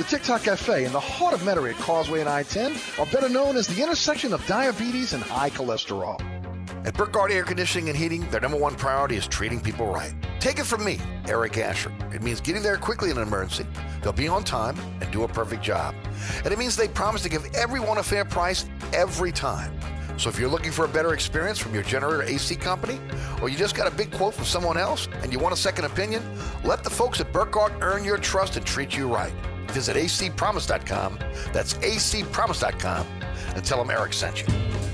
The TikTok Cafe in the heart of Metairie at Causeway and I-10 are better known as the intersection of diabetes and high cholesterol. At Burkhardt Air Conditioning and Heating, their number one priority is treating people right. Take it from me, Eric Asher. It means getting there quickly in an emergency. They'll be on time and do a perfect job. And it means they promise to give everyone a fair price every time. So if you're looking for a better experience from your generator AC company, or you just got a big quote from someone else and you want a second opinion, let the folks at Burkhardt earn your trust and treat you right. Visit acpromise.com. That's acpromise.com and tell them Eric sent you.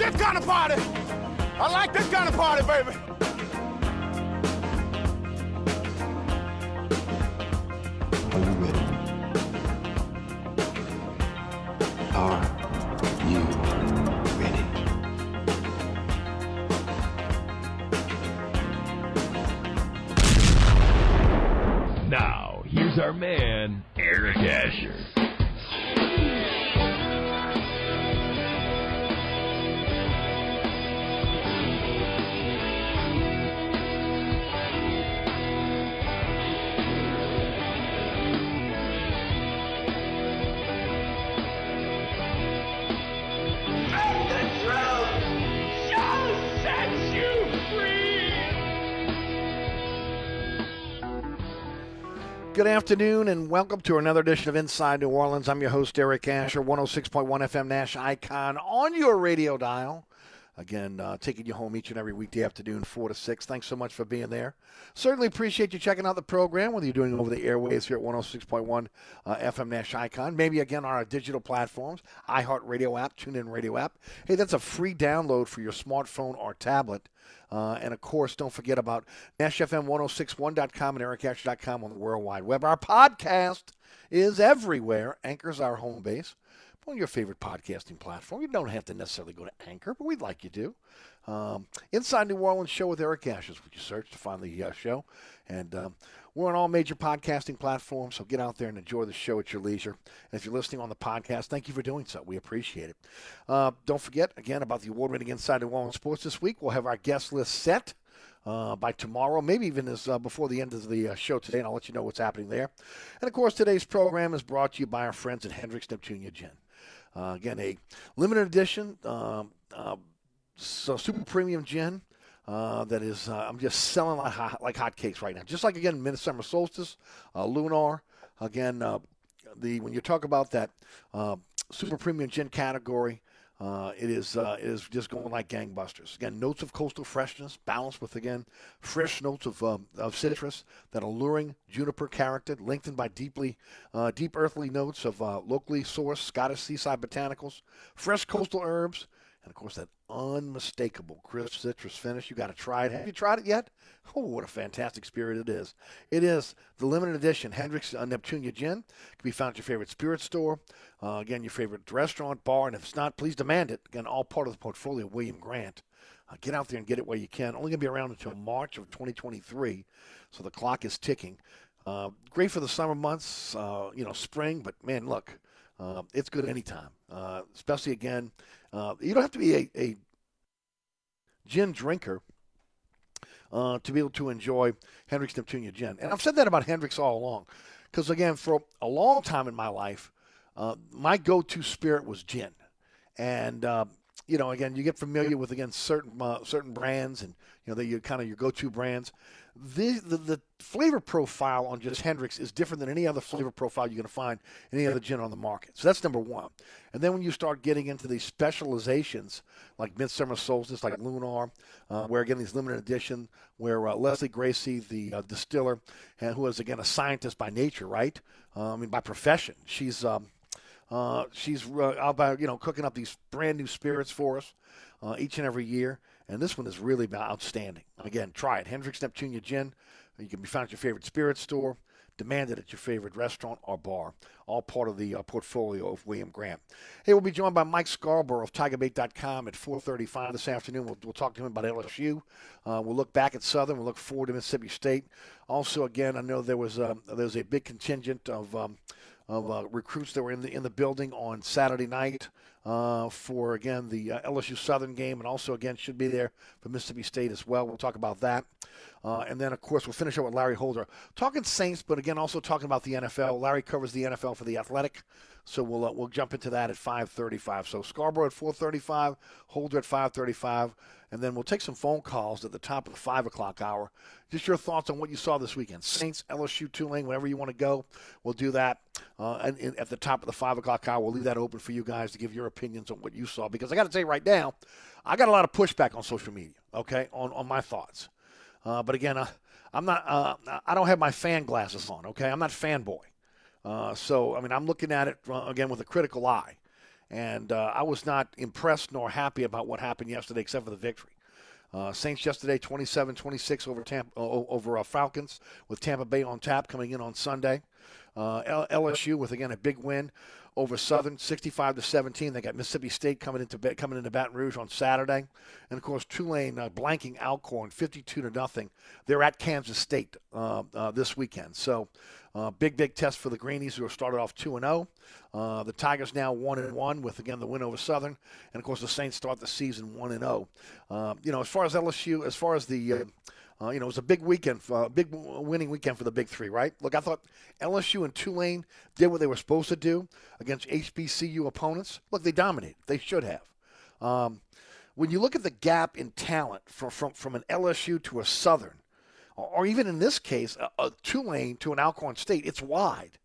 This kind of party. I like this kind of party, baby. Good afternoon and welcome to another edition of Inside New Orleans. I'm your host, Eric Asher, 106.1 FM Nash Icon on your radio dial. Again, uh, taking you home each and every weekday afternoon, 4 to 6. Thanks so much for being there. Certainly appreciate you checking out the program, whether you're doing over the airways here at 106.1 uh, FM Nash Icon, maybe again on our digital platforms, iHeartRadio app, TuneIn Radio app. Hey, that's a free download for your smartphone or tablet. Uh, and of course, don't forget about NashFM1061.com and EricAsher.com on the World Wide Web. Our podcast is everywhere. Anchor's our home base. on your favorite podcasting platform. You don't have to necessarily go to Anchor, but we'd like you to. Um, Inside New Orleans Show with Eric Asher, which you search to find the uh, show. And um, we're on all major podcasting platforms, so get out there and enjoy the show at your leisure. And if you're listening on the podcast, thank you for doing so. We appreciate it. Uh, don't forget, again, about the award winning Inside New Orleans Sports this week. We'll have our guest list set. Uh, by tomorrow, maybe even as uh, before the end of the uh, show today, and I'll let you know what's happening there. And of course, today's program is brought to you by our friends at Hendricks Neptunia Gin. Uh, again, a limited edition um, uh, so super premium gin uh, that is uh, I'm just selling like hot, like hotcakes right now. Just like again, midsummer solstice, uh, lunar. Again, uh, the when you talk about that uh, super premium gin category. Uh, it is uh, it is just going like gangbusters. Again, notes of coastal freshness, balanced with again fresh notes of um, of citrus, that alluring juniper character, lengthened by deeply uh, deep earthly notes of uh, locally sourced Scottish seaside botanicals, fresh coastal herbs, and of course that unmistakable crisp citrus finish. You got to try it. Have you tried it yet? Oh, what a fantastic spirit it is! It is the limited edition Hendricks uh, Neptunia Gin. It can be found at your favorite spirit store. Uh, again, your favorite restaurant, bar, and if it's not, please demand it. Again, all part of the portfolio of William Grant. Uh, get out there and get it where you can. Only going to be around until March of 2023, so the clock is ticking. Uh, great for the summer months, uh, you know, spring, but man, look, uh, it's good anytime. Uh, especially again, uh, you don't have to be a, a gin drinker uh, to be able to enjoy Hendricks Neptunia gin. And I've said that about Hendricks all along, because again, for a long time in my life, uh, my go-to spirit was gin, and uh, you know, again, you get familiar with again certain certain brands, and you know, you kind of your go-to brands. The, the the flavor profile on just Hendricks is different than any other flavor profile you're going to find in any other gin on the market. So that's number one. And then when you start getting into these specializations like Midsummer Solstice, like Lunar, uh, where again these limited edition, where uh, Leslie Gracie, the uh, distiller, and who is again a scientist by nature, right? Uh, I mean by profession, she's. Um, uh, she's uh, out by you know cooking up these brand new spirits for us uh, each and every year, and this one is really outstanding. Again, try it. Hendricks Neptunia Gin. You can be found at your favorite spirit store. Demand it at your favorite restaurant or bar. All part of the uh, portfolio of William Grant. Hey, we'll be joined by Mike Scarborough of TigerBait.com at 4:35 this afternoon. We'll, we'll talk to him about LSU. Uh, we'll look back at Southern. We'll look forward to Mississippi State. Also, again, I know there was um, there was a big contingent of. Um, of uh, recruits that were in the in the building on Saturday night uh, for again the uh, LSU Southern game, and also again should be there for Mississippi State as well. We'll talk about that, uh, and then of course we'll finish up with Larry Holder talking Saints, but again also talking about the NFL. Larry covers the NFL for the Athletic. So we'll uh, we'll jump into that at 5:35. So Scarborough at 4:35, Holder at 5:35, and then we'll take some phone calls at the top of the five o'clock hour. Just your thoughts on what you saw this weekend. Saints, LSU, Tulane, wherever you want to go, we'll do that. Uh, and, and at the top of the five o'clock hour, we'll leave that open for you guys to give your opinions on what you saw. Because I got to say right now, I got a lot of pushback on social media. Okay, on on my thoughts. Uh, but again, I, I'm not. Uh, I don't have my fan glasses on. Okay, I'm not fanboy. Uh, so, I mean, I'm looking at it uh, again with a critical eye. And uh, I was not impressed nor happy about what happened yesterday, except for the victory. Uh, Saints yesterday, 27-26 over Tampa, over uh, Falcons, with Tampa Bay on tap coming in on Sunday. Uh, LSU with again a big win over Southern, 65 to 17. They got Mississippi State coming into coming into Baton Rouge on Saturday, and of course Tulane uh, blanking Alcorn, 52 to nothing. They're at Kansas State uh, uh, this weekend, so uh, big big test for the Greenies who have started off 2 and 0. Uh, the Tigers now 1 and 1 with again the win over Southern, and of course the Saints start the season 1 and 0. Uh, you know, as far as LSU, as far as the uh, you know, it was a big weekend, a uh, big winning weekend for the Big Three, right? Look, I thought LSU and Tulane did what they were supposed to do against HBCU opponents. Look, they dominated. They should have. Um, when you look at the gap in talent from, from, from an LSU to a Southern, or even in this case, a, a Tulane to an Alcorn State, it's wide.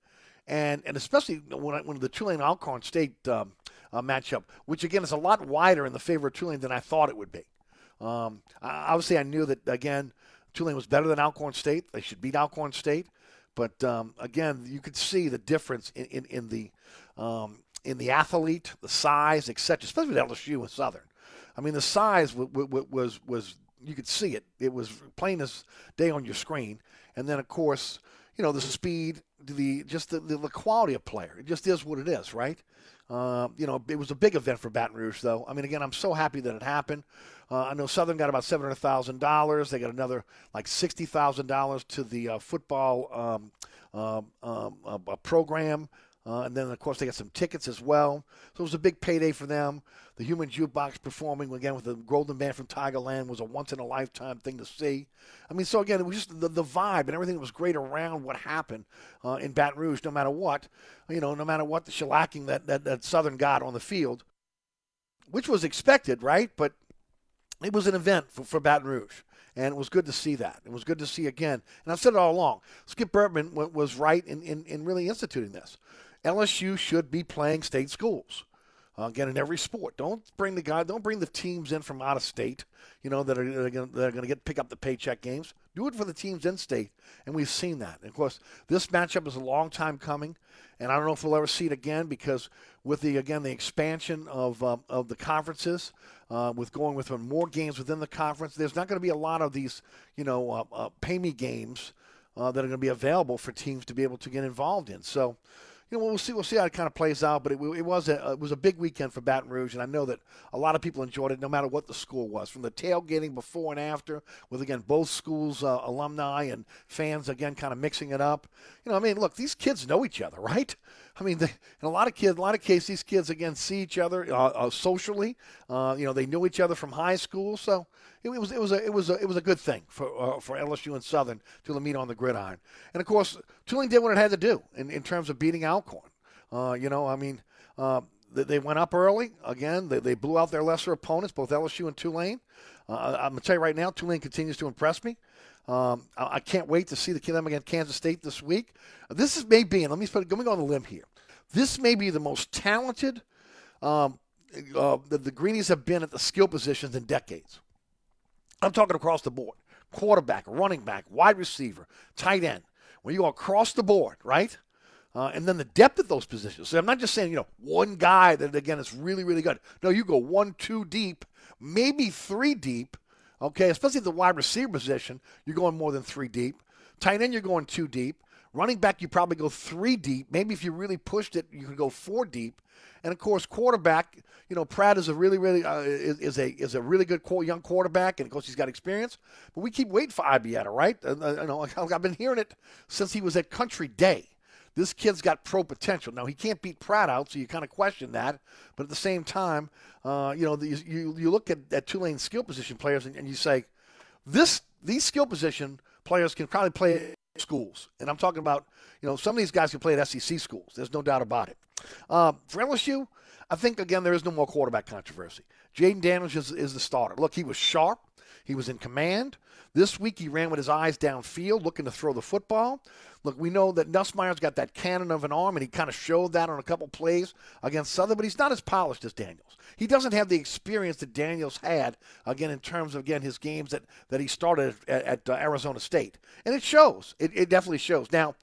And, and especially when, when the Tulane Alcorn State um, uh, matchup, which again is a lot wider in the favor of Tulane than I thought it would be. Um, obviously, I knew that again Tulane was better than Alcorn State. They should beat Alcorn State. But um, again, you could see the difference in, in, in the um, in the athlete, the size, etc. Especially with LSU and Southern. I mean, the size w- w- was was you could see it. It was plain as day on your screen. And then, of course, you know, the speed, the just the, the, the quality of player. It just is what it is, right? Uh, you know, it was a big event for Baton Rouge, though. I mean, again, I'm so happy that it happened. Uh, I know Southern got about seven hundred thousand dollars. They got another like sixty thousand dollars to the uh, football um, um, um, uh, program. Uh, and then, of course, they got some tickets as well. So it was a big payday for them. The Human Jukebox performing again with the Golden Band from Tigerland was a once in a lifetime thing to see. I mean, so again, it was just the, the vibe and everything was great around what happened uh, in Baton Rouge, no matter what, you know, no matter what the shellacking that, that, that Southern got on the field, which was expected, right? But it was an event for, for Baton Rouge and it was good to see that. It was good to see again. And I've said it all along. Skip Bertman was right in, in, in really instituting this. LSU should be playing state schools. Uh, again, in every sport, don't bring the guy, don't bring the teams in from out of state. You know that are, that are going to get pick up the paycheck games. Do it for the teams in state, and we've seen that. And of course, this matchup is a long time coming, and I don't know if we'll ever see it again because with the again the expansion of um, of the conferences, uh, with going with more games within the conference, there's not going to be a lot of these you know uh, uh pay me games uh, that are going to be available for teams to be able to get involved in. So you know, we'll see. We'll see how it kind of plays out. But it, it, was a it was a big weekend for Baton Rouge, and I know that a lot of people enjoyed it, no matter what the school was. From the tailgating before and after, with again both schools' uh, alumni and fans again kind of mixing it up. You know, I mean, look, these kids know each other, right? I mean, they, in a lot of kids, a lot of cases, these kids again see each other uh, uh, socially. Uh, you know, they knew each other from high school, so it, it was it was a it was a it was a good thing for uh, for LSU and Southern to meet on the gridiron. And of course, Tulane did what it had to do in, in terms of beating Alcorn. Uh, you know, I mean, uh, they, they, went up early again. They, they blew out their lesser opponents, both LSU and Tulane. I'm gonna tell you right now, Tulane continues to impress me. Um, I, I, can't wait to see the them against Kansas State this week. This is maybe, and let me let me go on the limb here. This may be the most talented um, uh, the, the Greenies have been at the skill positions in decades. I'm talking across the board quarterback, running back, wide receiver, tight end. When you go across the board, right? Uh, and then the depth of those positions. So I'm not just saying, you know, one guy that, again, is really, really good. No, you go one, two deep, maybe three deep, okay? Especially the wide receiver position, you're going more than three deep. Tight end, you're going two deep. Running back, you probably go three deep. Maybe if you really pushed it, you could go four deep. And of course, quarterback. You know, Pratt is a really, really uh, is, is, a is a really good young quarterback, and of course he's got experience. But we keep waiting for Ibieta, right? Uh you know, I've been hearing it since he was at Country Day. This kid's got pro potential. Now he can't beat Pratt out, so you kind of question that. But at the same time, uh, you know, the, you you look at, at Tulane skill position players and, and you say, this these skill position players can probably play at schools. And I'm talking about, you know, some of these guys can play at SEC schools. There's no doubt about it. Uh, for LSU, I think, again, there is no more quarterback controversy. Jayden Daniels is, is the starter. Look, he was sharp. He was in command. This week, he ran with his eyes downfield, looking to throw the football. Look, we know that Nussmeier's got that cannon of an arm, and he kind of showed that on a couple plays against Southern, but he's not as polished as Daniels. He doesn't have the experience that Daniels had, again, in terms of, again, his games that, that he started at, at uh, Arizona State. And it shows. It, it definitely shows. Now,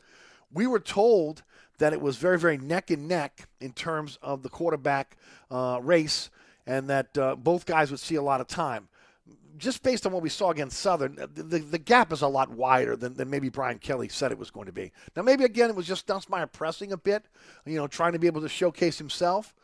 we were told that it was very, very neck and neck in terms of the quarterback uh, race and that uh, both guys would see a lot of time just based on what we saw against Southern, the, the gap is a lot wider than, than maybe Brian Kelly said it was going to be. Now, maybe again, it was just Nussmeier pressing a bit, you know, trying to be able to showcase himself.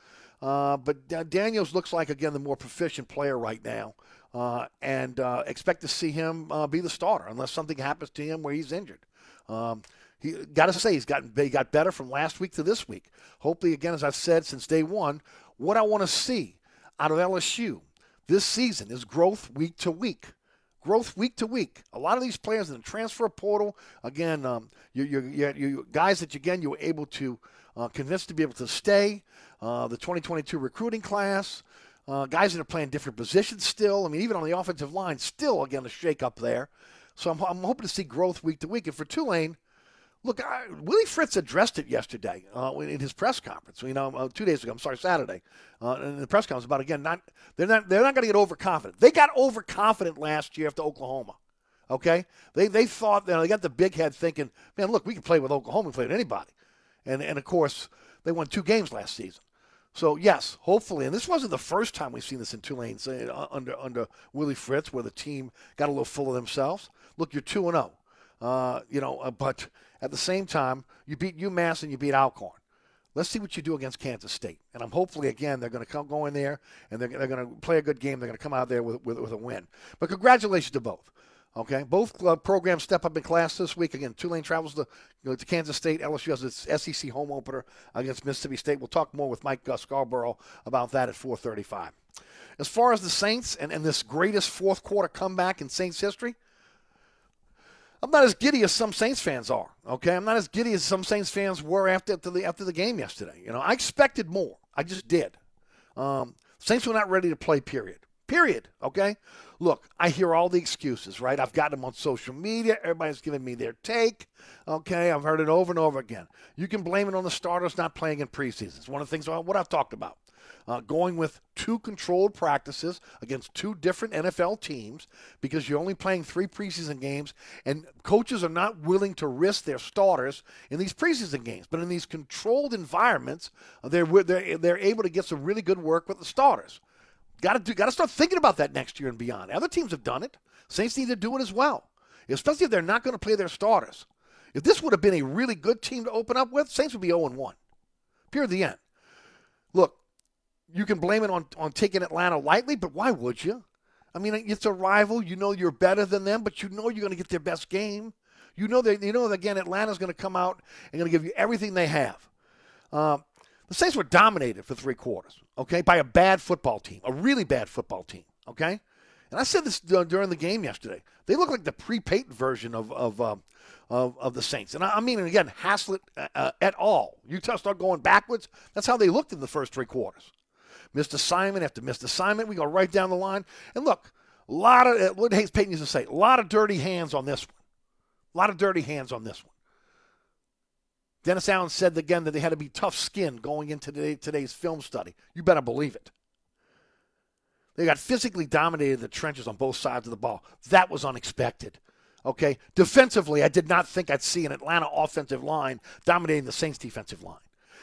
Uh, but Daniels looks like, again, the more proficient player right now. Uh, and uh, expect to see him uh, be the starter unless something happens to him where he's injured. Um, he got to say he's gotten he got better from last week to this week. Hopefully, again, as I've said since day one, what I want to see out of LSU this season is growth week to week. Growth week to week. A lot of these players in the transfer portal, again, um, you, you, you, you, guys that again you were able to uh, convince to be able to stay. Uh, the 2022 recruiting class, uh, guys that are playing different positions still. I mean, even on the offensive line, still again a shakeup there. So I'm, I'm hoping to see growth week to week. And for Tulane, Look, I, Willie Fritz addressed it yesterday uh, in his press conference. You know, uh, two days ago. I'm sorry, Saturday, uh, in the press conference about again. Not they're not they're not going to get overconfident. They got overconfident last year after Oklahoma. Okay, they they thought you know, they got the big head thinking, man, look, we can play with Oklahoma, we play with anybody, and and of course they won two games last season. So yes, hopefully, and this wasn't the first time we've seen this in Tulane uh, under under Willie Fritz, where the team got a little full of themselves. Look, you're two and zero. Oh. Uh, you know, uh, but At the same time, you beat UMass and you beat Alcorn. Let's see what you do against Kansas State. And I'm hopefully, again, they're going to come go in there and they're, they're going to play a good game. They're going to come out there with, with, with a win. But congratulations to both. Okay, both uh, programs step up in class this week. Again, Tulane travels to, you know, to Kansas State. LSU has its SEC home opener against Mississippi State. We'll talk more with Mike uh, Scarborough about that at 4:35. As far as the Saints and, and this greatest fourth quarter comeback in Saints history, I'm not as giddy as some Saints fans are. Okay, I'm not as giddy as some Saints fans were after, after the after the game yesterday. You know, I expected more. I just did. Um, Saints were not ready to play. Period. Period. Okay. Look, I hear all the excuses, right? I've got them on social media. Everybody's giving me their take. Okay, I've heard it over and over again. You can blame it on the starters not playing in preseason. It's one of the things what I've talked about. Uh, going with two controlled practices against two different NFL teams because you're only playing three preseason games, and coaches are not willing to risk their starters in these preseason games. But in these controlled environments, they're they're, they're able to get some really good work with the starters. Got to do. Got to start thinking about that next year and beyond. Other teams have done it. Saints need to do it as well, especially if they're not going to play their starters. If this would have been a really good team to open up with, Saints would be 0 1. Period. The end. Look, you can blame it on, on taking Atlanta lightly, but why would you? I mean, it's a rival. You know you're better than them, but you know you're going to get their best game. You know that you know again Atlanta's going to come out and going to give you everything they have. Um, the Saints were dominated for three quarters, okay, by a bad football team, a really bad football team, okay. And I said this during the game yesterday. They look like the pre-Payton version of of, uh, of, of the Saints, and I, I mean, again, Haslett uh, uh at all. You start going backwards. That's how they looked in the first three quarters. Missed assignment after missed assignment. We go right down the line, and look, a lot of uh, what Hayes Payton used to say, a lot of dirty hands on this one. A lot of dirty hands on this one. Dennis Allen said again that they had to be tough skinned going into today, today's film study. You better believe it. They got physically dominated the trenches on both sides of the ball. That was unexpected. Okay. Defensively, I did not think I'd see an Atlanta offensive line dominating the Saints defensive line.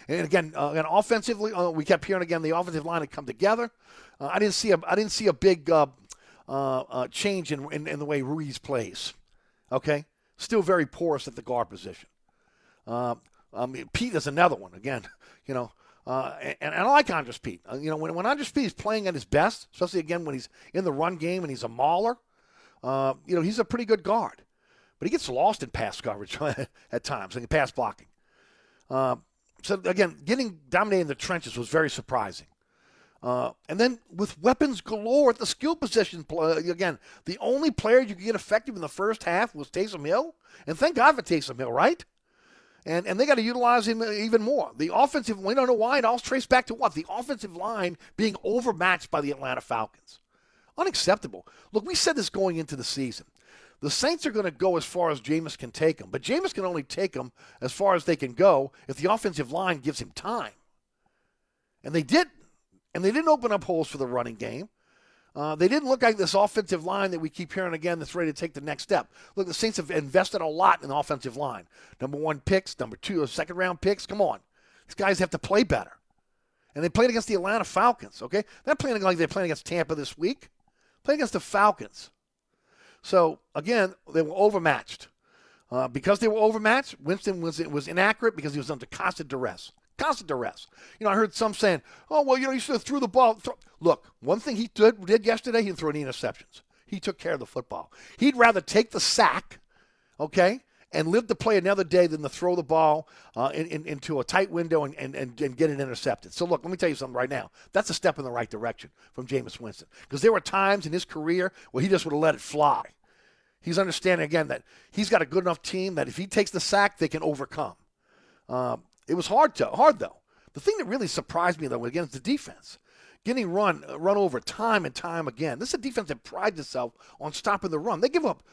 And again, uh, again offensively, uh, we kept hearing again the offensive line had come together. Uh, I didn't see a I didn't see a big uh, uh, uh, change in, in, in the way Ruiz plays. Okay, still very porous at the guard position. I mean, Peat is another one. Again, you know, and, and, I like Andrus Peat. You know, when, when Andrus Peat is playing at his best, especially again when he's in the run game and he's a mauler, you know, he's a pretty good guard. But he gets lost in pass coverage at times, and in pass blocking. So again, getting dominating the trenches was very surprising. Uh, and then with weapons galore at the skill position, uh, again, the only player you could get effective in the first half was Taysom Hill. And thank God for Taysom Hill, right? and and they got to utilize him even more. The offensive, we don't know why. It all traces back to what the offensive line being overmatched by the Atlanta Falcons. Unacceptable. Look, we said this going into the season. The Saints are going to go as far as Jameis can take them, but Jameis can only take them as far as they can go if the offensive line gives him time. And they did, and they didn't open up holes for the running game. Uh, they didn't look like this offensive line that we keep hearing again that's ready to take the next step. Look, the Saints have invested a lot in the offensive line. Number one picks, number two, uh, second round picks. Come on. These guys have to play better. And they played against the Atlanta Falcons, okay? They're playing like they're playing against Tampa this week. Playing against the Falcons. So, again, they were overmatched. Uh, because they were overmatched, Winston was, was inaccurate because he was under constant duress. Constant duress. You know, I heard some saying, oh, well, you know, he should have threw the ball. Look, one thing he did, did yesterday, he didn't throw any interceptions. He took care of the football. He'd rather take the sack, okay, and live to play another day than to throw the ball uh, in, in, into a tight window and, and, and, and, get it intercepted. So, look, let me tell you something right now. That's a step in the right direction from Jameis Winston. Because there were times in his career where he just would have let it fly. He's understanding, again, that he's got a good enough team that if he takes the sack, they can overcome. Um, it was hard to hard though. The thing that really surprised me though again is the defense. Getting run run over time and time again. This is a defense that prides itself on stopping the run. They give up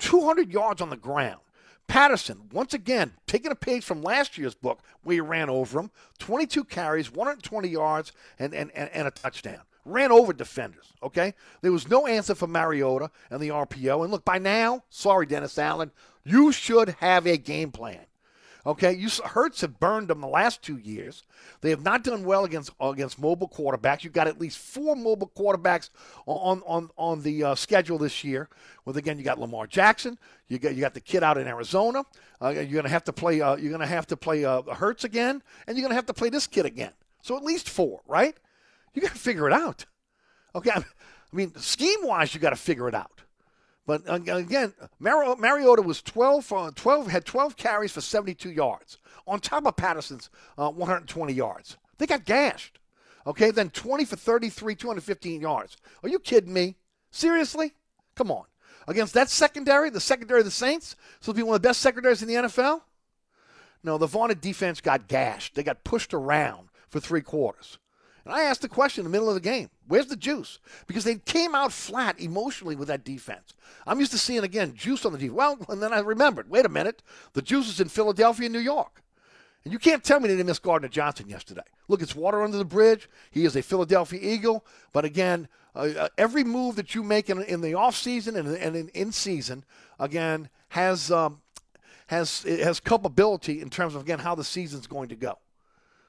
200 yards on the ground. Patterson, once again, taking a page from last year's book where he ran over him. 22 carries, 120 yards, and, and, and, and a touchdown. Ran over defenders, okay? There was no answer for Mariota and the RPO. And look, by now, sorry, Dennis Allen, you should have a game plan. Okay, you Hurts have burned them the last two years. They have not done well against against mobile quarterbacks. You've got at least four mobile quarterbacks on on on the uh, schedule this year. With again, you got Lamar Jackson. You got you got the kid out in Arizona. Uh, you're to have to play. Uh, you're to have to play uh, Hurts again, and you're to have to play this kid again. So at least four, right? You got to figure it out. Okay, I mean, scheme wise, you got to figure it out. But uh, again, Mar- Mariota was 12, uh, 12, had 12 carries for 72 yards on top of Patterson's uh, 120 yards. They got gashed. Okay, then 20 for 33, 215 yards. Are you kidding me? Seriously? Come on. Against that secondary, the secondary of the Saints, so to be one of the best secondaries in the NFL? No, the vaunted defense got gashed. They got pushed around for three quarters. And I asked the question in the middle of the game where's the juice? Because they came out flat emotionally with that defense. I'm used to seeing, again, juice on the defense. Well, and then I remembered wait a minute, the juice is in Philadelphia and New York. And you can't tell me they didn't miss Gardner Johnson yesterday. Look, it's water under the bridge. He is a Philadelphia Eagle. But again, uh, uh, every move that you make in, in the offseason and, and in, in season, again, has, um, has, has culpability in terms of, again, how the season's going to go.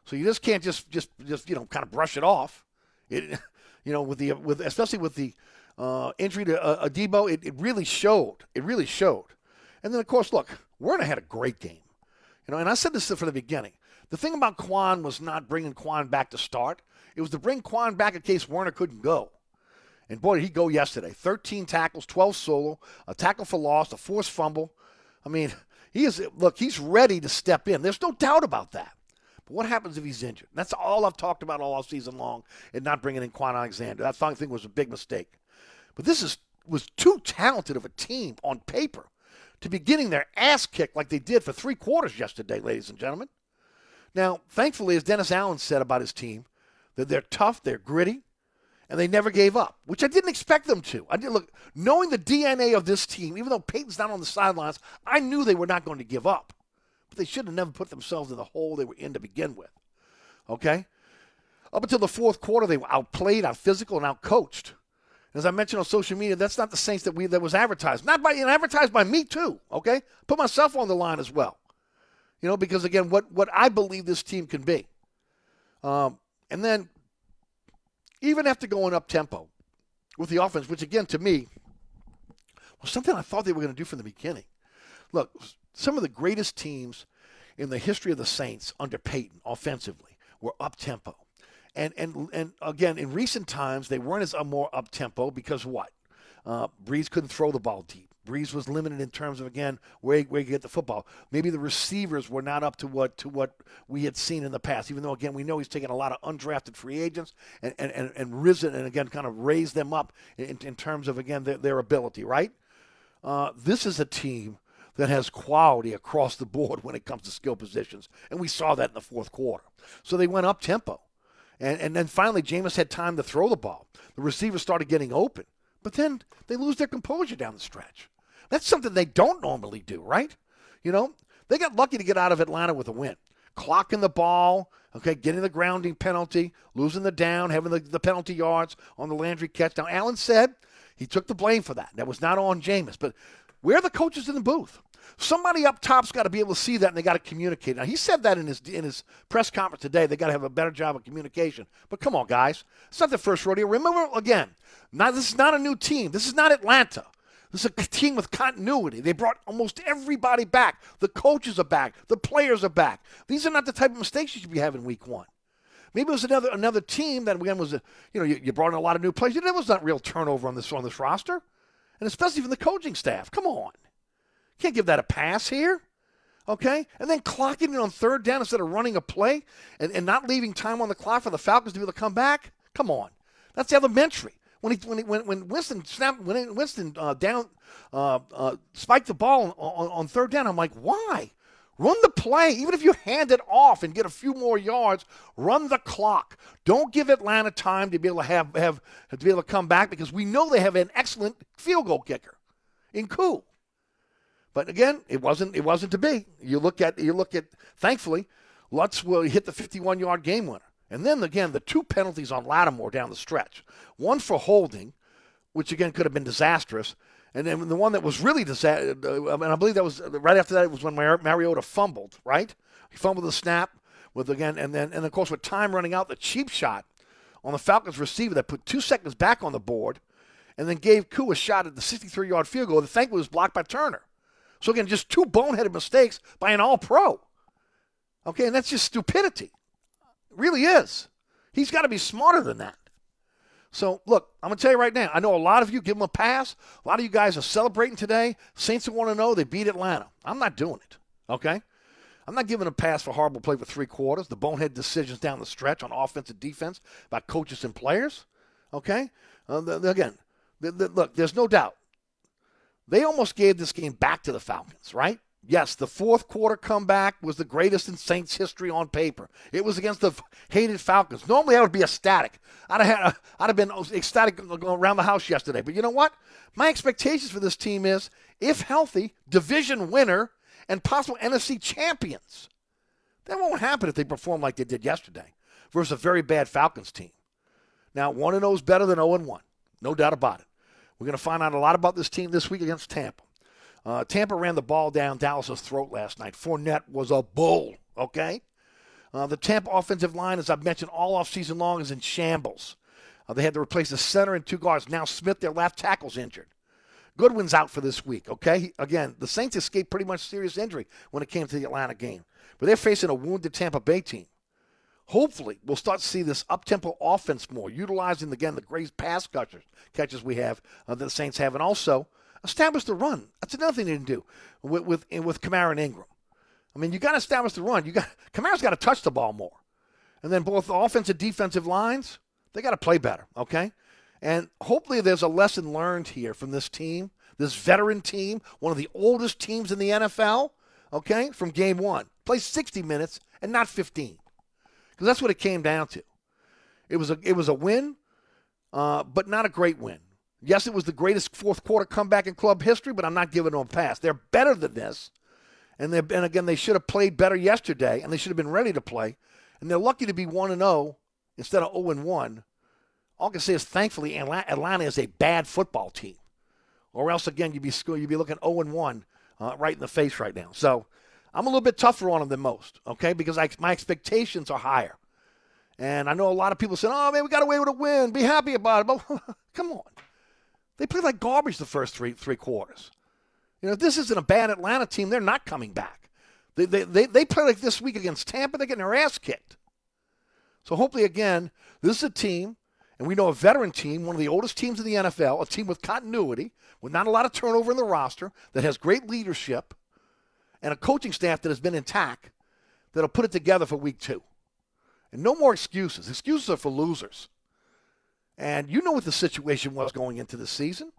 So you just can't just just just you know kind of brush it off. It, you know, with the with especially with the uh, to uh, Adebo, it, it really showed. It really showed. And then of course, look, Werner had a great game. You know, and I said this from the beginning. The thing about Kwon was not bringing Kwon back to start. It was to bring Kwon back in case Werner couldn't go. And boy, did he go yesterday. 13 tackles, 12 solo, a tackle for loss, a forced fumble. I mean, he is look, he's ready to step in. There's no doubt about that. But what happens if he's injured? That's all I've talked about all season long and not bringing in Kwon Alexander. That I think was a big mistake. But this is was too talented of a team on paper to be getting their ass kicked like they did for three quarters yesterday, ladies and gentlemen. Now, thankfully, as Dennis Allen said about his team, that they're tough, they're gritty, and they never gave up, which I didn't expect them to. I did look knowing the DNA of this team, even though Payton's not on the sidelines, I knew they were not going to give up. But they should have never put themselves in the hole they were in to begin with. Okay? Up until the fourth quarter, they were outplayed, out physical, and out coached. As I mentioned on social media, that's not the Saints that we that was advertised. Not by and advertised by me too. Okay, put myself on the line as well. You know, because again, what what I believe this team can be. Um, and then, even after going up tempo with the offense, which again to me was something I thought they were going to do from the beginning. Look, some of the greatest teams in the history of the Saints under Payton offensively were up tempo. And, and, and again, in recent times, they weren't as uh, more up tempo because what? Uh, Brees couldn't throw the ball deep. Brees was limited in terms of again where where you get the football. Maybe the receivers were not up to what to what we had seen in the past. Even though again we know he's taken a lot of undrafted free agents and and, and, and risen and again kind of raised them up in, in terms of again their, their ability. Right. Uh, this is a team that has quality across the board when it comes to skill positions, and we saw that in the fourth quarter. So they went up tempo. And, and then finally, Jameis had time to throw the ball. The receivers started getting open. But then they lose their composure down the stretch. That's something they don't normally do, right? You know, they got lucky to get out of Atlanta with a win. Clocking the ball, okay, getting the grounding penalty, losing the down, having the, the penalty yards on the Landry catch. Now, Allen said he took the blame for that. That was not on Jameis. But where are the coaches in the booth? Somebody up top's got to be able to see that, and they got to communicate. Now he said that in his in his press conference today. They got to have a better job of communication. But come on, guys, it's not the first rodeo. Remember again, not this is not a new team. This is not Atlanta. This is a team with continuity. They brought almost everybody back. The coaches are back. The players are back. These are not the type of mistakes you should be having week one. Maybe it was another another team that again was a, you know you, you brought in a lot of new players. There was not real turnover on this on this roster, and especially from the coaching staff. Come on. Can't give that a pass here. Okay? And then clocking it on third down instead of running a play and, and not leaving time on the clock for the Falcons to be able to come back. Come on. That's elementary. When he when he, when, when Winston snapped when Winston uh, down uh, uh, spiked the ball on, on third down, I'm like, why? Run the play. Even if you hand it off and get a few more yards, run the clock. Don't give Atlanta time to be able to have, have to be able to come back because we know they have an excellent field goal kicker in Koo. But again, it wasn't it wasn't to be. You look at you look at thankfully, Lutz will hit the 51 yard game winner. And then again, the two penalties on Lattimore down the stretch. One for holding, which again could have been disastrous, And then the one that was really disaster, uh, and I believe that was right after that it was when Mar- Mariota fumbled, right? He fumbled the snap with again, and then and of course with time running out, the cheap shot on the Falcons receiver that put two seconds back on the board, and then gave Koo a shot at the 63-yard field goal that thankfully was blocked by Turner. So again, just two boneheaded mistakes by an All-Pro. Okay, and that's just stupidity. It really is. He's got to be smarter than that. So, look, I'm to tell you right now, I know a lot of you give him a pass. A lot of you guys are celebrating today. Saints want to know they beat Atlanta. I'm not doing it, okay? I'm not giving a pass for horrible play for three quarters, the bonehead decisions down the stretch on offense and defense by coaches and players, okay? Uh, the, the, again, the, look, there's no doubt. They almost gave this game back to the Falcons, right? Yes, the fourth quarter comeback was the greatest in Saints history on paper. It was against the hated Falcons. Normally, I would be ecstatic. I'd have, had, I'd have been ecstatic going around the house yesterday. But you know what? My expectations for this team is, if healthy, division winner and possible NFC champions. That won't happen if they perform like they did yesterday versus a very bad Falcons team. Now, 1 0 is better than 0 1. No doubt about it. We're going to find out a lot about this team this week against Tampa. Uh, Tampa ran the ball down Dallas' throat last night. Fournette was a bull, okay? Uh, the Tampa offensive line, as I've mentioned all offseason long, is in shambles. Uh, they had to replace the center and two guards. Now Smith, their left tackle's injured. Godwin's out for this week, okay? Again, the Saints escaped pretty much serious injury when it came to the Atlanta game. But they're facing a wounded Tampa Bay team. Hopefully, we'll start to see this up-tempo offense more, utilizing, again, the great pass catchers, catches we have uh, that the Saints have. And also, establish the run. That's another thing they didn't do with with, with Kamara and Ingram. I mean, you got to establish the run. You got Kamara's got to touch the ball more, and then both the offensive defensive lines they got to play better. Okay, and hopefully there's a lesson learned here from this team, this veteran team, one of the oldest teams in the NFL. Okay, from game one, play 60 minutes and not 15, because that's what it came down to. It was a it was a win, uh, but not a great win. Yes, it was the greatest fourth quarter comeback in club history, but I'm not giving them a pass. They're better than this. And, they and again, they should have played better yesterday, and they should have been ready to play. And they're lucky to be 1 and 0 instead of 0 and 1. All I can say is, thankfully, Atlanta is a bad football team. Or else, again, you'd be, you'd be looking 0 and 1 uh, right in the face right now. So I'm a little bit tougher on them than most, okay, because I, my expectations are higher. And I know a lot of people saying, oh, man, we got away with a win. Be happy about it. But come on. They played like garbage the first three three quarters. You know, if this isn't a bad Atlanta team, they're not coming back. They, they, they, they play like this week against Tampa, they're getting their ass kicked. So hopefully, again, this is a team, and we know a veteran team, one of the oldest teams in the NFL, a team with continuity, with not a lot of turnover in the roster, that has great leadership, and a coaching staff that has been intact, that'll put it together for week two. And no more excuses. Excuses are for losers. And you know what the situation was going into the season.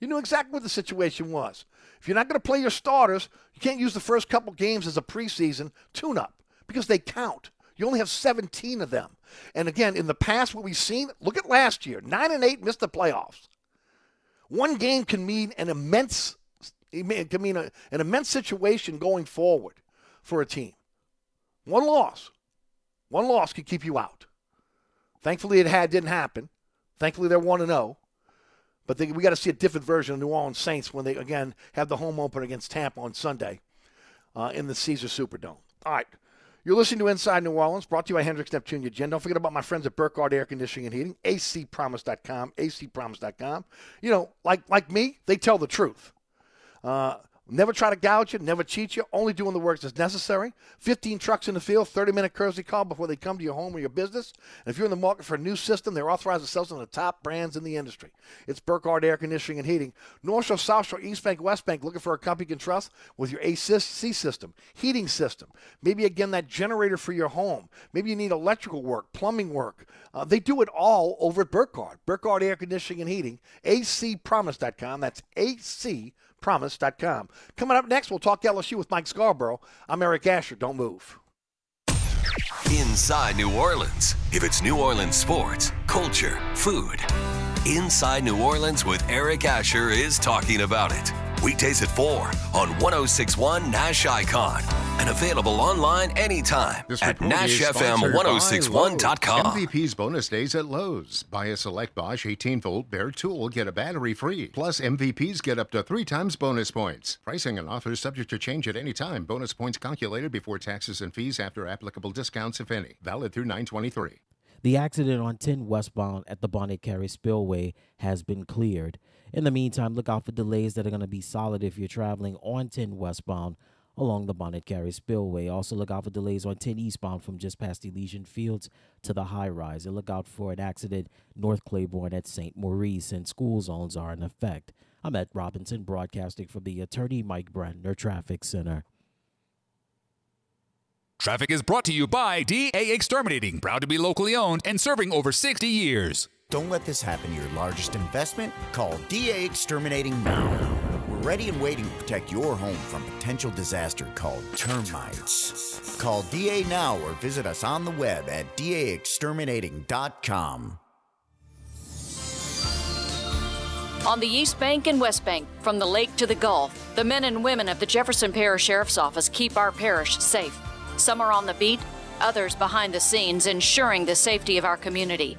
You knew exactly what the situation was. If you're not going to play your starters, you can't use the first couple games as a preseason tune up because they count. You only have 17 of them. And again, in the past, what we've seen, look at last year 9 and 8 missed the playoffs. One game can mean an immense it can mean a, an immense situation going forward for a team. One loss. One loss could keep you out. Thankfully, it had didn't happen. Thankfully, they're 1 and 0. But they, we got to see a different version of New Orleans Saints when they, again, have the home opener against Tampa on Sunday uh, in the Caesar Superdome. All right. You're listening to Inside New Orleans, brought to you by Hendricks Neptune Gin. Don't forget about my friends at Burkhardt Air Conditioning and Heating, acpromise.com, acpromise.com. You know, like like me, they tell the truth. Uh, Never try to gouge you, never cheat you, only doing the work that's necessary. 15 trucks in the field, 30 minute courtesy call before they come to your home or your business. And if you're in the market for a new system, they're authorized to sell some of the top brands in the industry. It's Burkhardt Air Conditioning and Heating. North Shore, South Shore, East Bank, West Bank, looking for a company you can trust with your AC system, heating system. Maybe again that generator for your home. Maybe you need electrical work, plumbing work. Uh, they do it all over at Burkhardt. Burkhardt Air Conditioning and Heating, acpromise.com. That's AC promise.com. Coming up next, we'll talk LSU with Mike Scarborough. I'm Eric Asher. Don't move. Inside New Orleans. If it's New Orleans sports, culture, food, Inside New Orleans with Eric Asher is talking about it. Weekdays at 4 on 1061 Nash Icon. and available online anytime This at report is sponsored by NashFM1061.com. MVP's bonus days at Lowe's. Buy a select Bosch 18 volt bare tool, get a battery free. Plus, MVPs get up to three times bonus points. Pricing and offers subject to change at any time. Bonus points calculated before taxes and fees after applicable discounts, if any. Valid through 923. The accident on 10 westbound at the Bonnet Carré Spillway has been cleared. In the meantime, look out for delays that are going to be solid if you're traveling on 10 westbound along the Bonnet Carré Spillway. Also, look out for delays on 10 eastbound from just past Elysian Fields to the high rise. And look out for an accident North Claiborne at St. Maurice, and school zones are in effect. I'm at Robinson, broadcasting from the attorney Mike Brandner Traffic Center. Traffic is brought to you by DA Exterminating, proud to be locally owned and serving over 60 years. Don't let this happen to your largest investment. Call DA Exterminating now. We're ready and waiting to protect your home from potential disaster called termites. Call DA now or visit us on the web at daexterminating.com. On the East Bank and West Bank, from the lake to the Gulf, the men and women of the Jefferson Parish Sheriff's Office keep our parish safe. Some are on the beat, others behind the scenes, ensuring the safety of our community.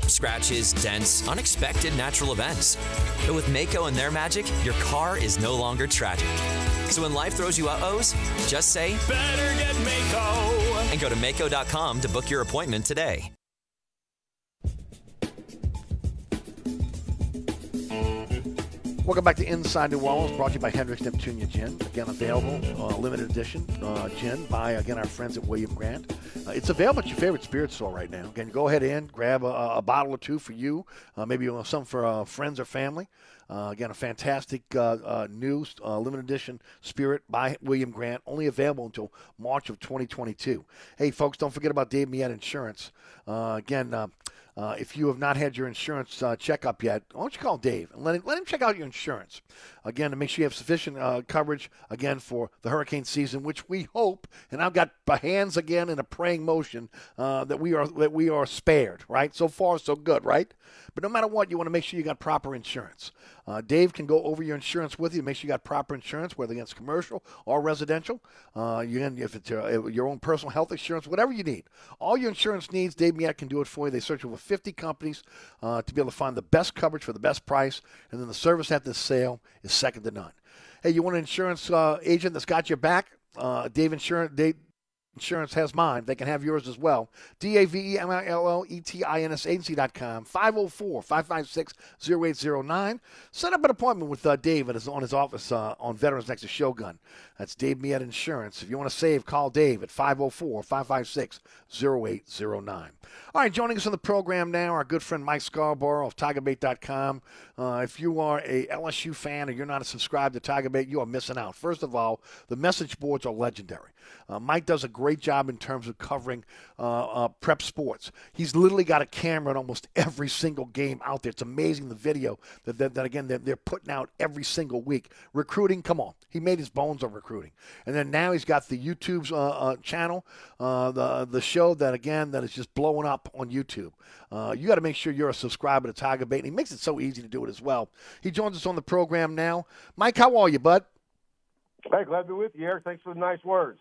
Scratches, dents, unexpected natural events. But with Maaco and their magic, your car is no longer tragic. So when life throws you uh-ohs, just say, Better get Maaco. and go to Maaco.com to book your appointment today. Welcome back to Inside New Orleans, brought to you by Hendricks Neptunia Gin. Again, available, uh, limited edition uh, gin by, again, our friends at William Grant. Uh, it's available at your favorite spirit store right now. Again, go ahead in, grab a, a bottle or two for you, uh, maybe uh, some for uh, friends or family. Again, a fantastic new limited edition Spirit by William Grant, only available until March of 2022. Hey, folks, don't forget about Dave Millet Insurance. Again, uh, if you have not had your insurance uh, checkup yet, why don't you call Dave and let him, let him check out your insurance? Again, to make sure you have sufficient uh, coverage, again, for the hurricane season, which we hope, and I've got my hands again in a praying motion, uh, that we are that we are spared, right? So far, so good, right? But no matter what, you want to make sure you got proper insurance. Uh, Dave can go over your insurance with you, make sure you got proper insurance, whether it's commercial or residential. Uh, you can, if it's uh, your own personal health insurance, whatever you need. All your insurance needs, Dave Millet can do it for you. They search over 50 companies uh, to be able to find the best coverage for the best price, and then the service at the sale is second to none. Hey, you want an insurance uh, agent that's got your back? uh, Dave Insurance. Dave, Insurance has mine. They can have yours as well. D A V E M I L L E T I N S agency.com, 504 556 0809. Set up an appointment with uh, his, on his office uh, on Veterans Next to Shogun. That's Dave Millet Insurance. If you want to save, call Dave at 504 556 0809. All right, joining us on the program now, our good friend Mike Scarborough of TigerBait.com. Uh, if you are a LSU fan or you're not subscribed to TigerBait, you are missing out. First of all, the message boards are legendary. Uh, Mike does a great job in terms of covering uh, uh, prep sports. He's literally got a camera in almost every single game out there. It's amazing the video that, that, that again, they're, they're putting out every single week. Recruiting, come on. He made his bones on recruiting. And then now he's got the YouTube's uh, uh, channel, uh, the, the show that, again, that is just blowing up on YouTube. Uh, you got to make sure you're a subscriber to Tiger Bait. And he makes it so easy to do it as well. He joins us on the program now. Mike, how are you, bud? Hey, glad to be with you, Eric. Thanks for the nice words.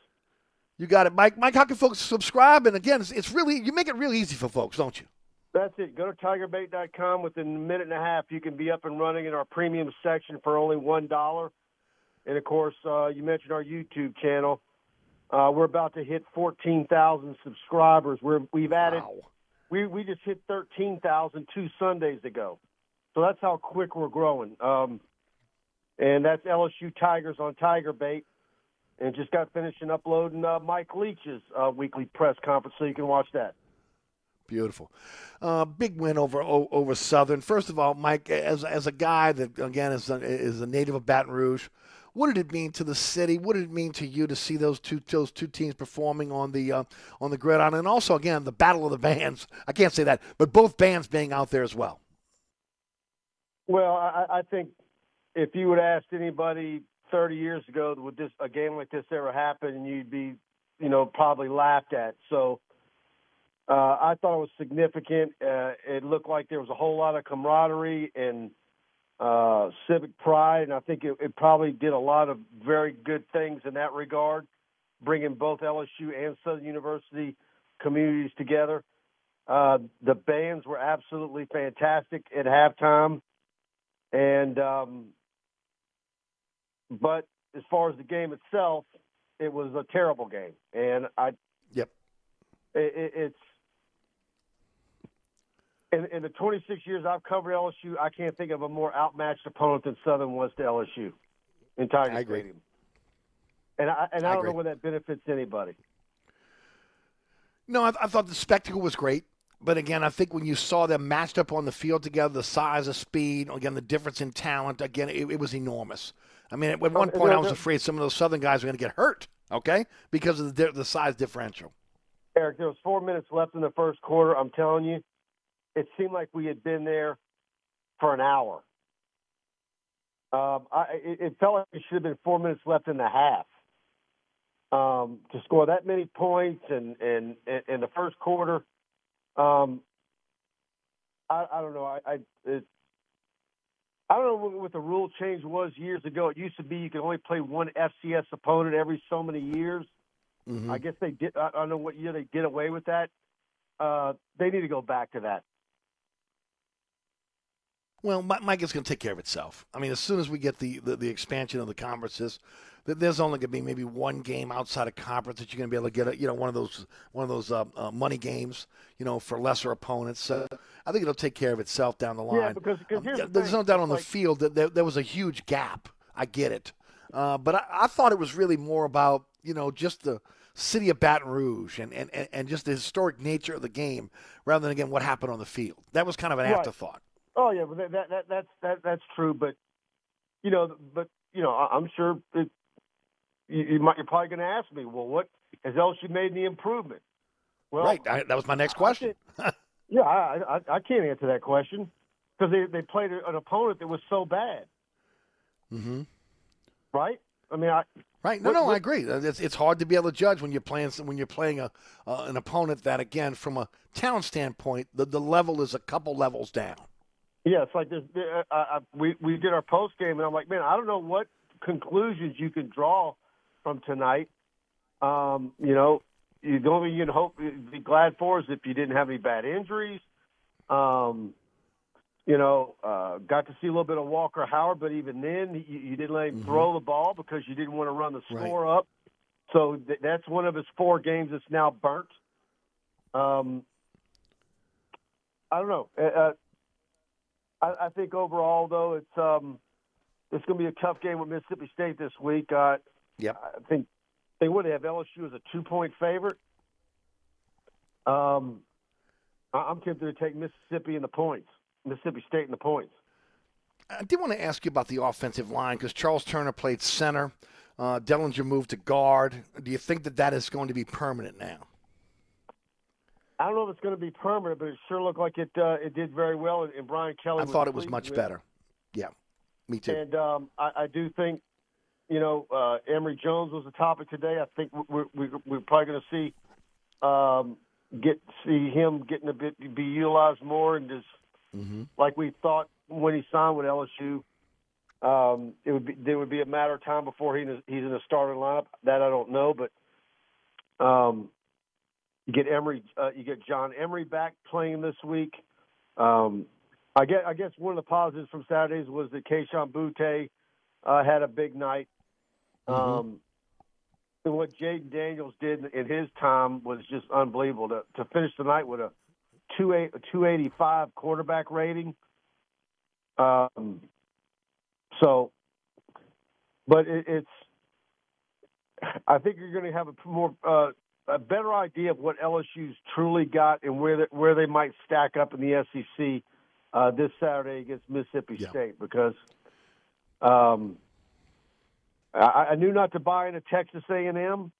You got it, Mike. Mike, how can folks subscribe? And again, it's, it's really you make it real easy for folks, don't you? That's it. Go to tigerbait.com. Within a minute and a half, you can be up and running in our premium section for only one dollar. And of course, uh, you mentioned our YouTube channel. Uh, we're about to hit 14,000 subscribers. We're, we've added, we, we just hit 13,000 two Sundays ago. So that's how quick we're growing. Um, and that's LSU Tigers on Tiger Bait. And just got finished uploading uh, Mike Leach's uh, weekly press conference, so you can watch that. Beautiful, uh, big win over over Southern. First of all, Mike, as as a guy that again is a, is a native of Baton Rouge, what did it mean to the city? What did it mean to you to see those two those two teams performing on the uh, on the gridiron, and also again the battle of the bands? I can't say that, but both bands being out there as well. Well, I, I think if you would ask anybody 30 years ago, would this a game like this ever happen? You'd be, you know, probably laughed at. So uh, I thought it was significant. Uh, it looked like there was a whole lot of camaraderie and uh, civic pride, and I think it, it probably did a lot of very good things in that regard, bringing both LSU and Southern University communities together. Uh, the bands were absolutely fantastic at halftime, and um, but as far as the game itself, it was a terrible game, and I. Yep. It, it, it's in, in the 26 years I've covered LSU, I can't think of a more outmatched opponent than Southern was to LSU in Tiger I agree. Stadium. And I and I, I don't know where that benefits anybody. No, I, I thought the spectacle was great. But again, I think when you saw them matched up on the field together, the size, the speed, again, the difference in talent, again, it, it was enormous. I mean, at one oh, point, I was afraid some of those Southern guys were going to get hurt, okay, because of the, the size differential. Eric, there was four minutes left in the first quarter. I'm telling you, it seemed like we had been there for an hour. Um, I, it, it felt like it should have been four minutes left in the half. Um, to score that many points and in, in, in the first quarter, um, I, I don't know. I, I it, I don't know what, what the rule change was years ago. It used to be you could only play one FCS opponent every so many years. Mm-hmm. I guess they did. I don't know what year they did away with that. Uh, they need to go back to that. Well, Mike is going to take care of itself. I mean, as soon as we get the, the, the expansion of the conferences, th- there's only going to be maybe one game outside of conference that you're going to be able to get, a, you know, one of those one of those uh, uh, money games, you know, for lesser opponents. So I think it'll take care of itself down the line. Yeah, because, because Yeah, the there's no doubt on the Like- field that there, there was a huge gap. I get it, uh, but I, I thought it was really more about you know just the city of Baton Rouge and, and, and, and just the historic nature of the game, rather than again what happened on the field. That was kind of an Right. afterthought. Oh yeah, but that, that, that that's that, that's true. But you know, but you know, I- I'm sure it, you, you might, you're probably going to ask me, well, what has LSU made any improvement? Well, right, I, that was my next question. yeah, I, I I can't answer that question because they they played an opponent that was so bad, mm-hmm. right? I mean, I Right. No, What- no, I agree. It's, it's hard to be able to judge when you're playing when you're playing a uh, an opponent that again from a talent standpoint the, the level is a couple levels down. Yeah, it's like this. Uh, I, we we did our post game, and I'm like, man, I don't know what conclusions you can draw from tonight. Um, you know, you, the only thing you can hope be glad for is if you didn't have any bad injuries. Um, you know, uh, got to see a little bit of Walker Howard, but even then, you, you didn't let him throw the ball because you didn't want to run the Right. score up. so th- that's one of his four games that's now burnt. Um, I don't know. Uh, Uh, I, I think overall, though, it's um, it's going to be a tough game with Mississippi State this week. Uh, Yep. I think they would have LSU as a two point favorite. Um, I- I'm tempted to take Mississippi in the points, Mississippi State in the points. I did want to ask you about the offensive line because Charles Turner played center. Uh, Dellinger moved to guard. Do you think that that is going to be permanent now? I don't know if it's going to be permanent, but it sure looked like it. Uh, it did very well, and, and Brian Kelly. I thought it was much better. Yeah, me too. And um, I, I do think, you know, uh, Emery Jones was the topic today. I think we're, we're, we're probably going to see um, get see him getting a bit be utilized more, and just Mm-hmm. like we thought when he signed with LSU. Um, it would be there would be a matter of time before he he's in the starting lineup. That I don't know, but um, you get Emery, uh, you get John Emery back playing this week. Um, I guess I guess one of the positives from Saturdays was that Kayshon Boutte uh, had a big night. Um, and what Jayden Daniels did in his time was just unbelievable. To, to finish the night with a 285 quarterback rating. Um, so, but it, it's. I think you're going to have a more uh, a better idea of what LSU's truly got and where they, where they might stack up in the SEC uh, this Saturday against Mississippi State because um, I, I knew not to buy into Texas A&M.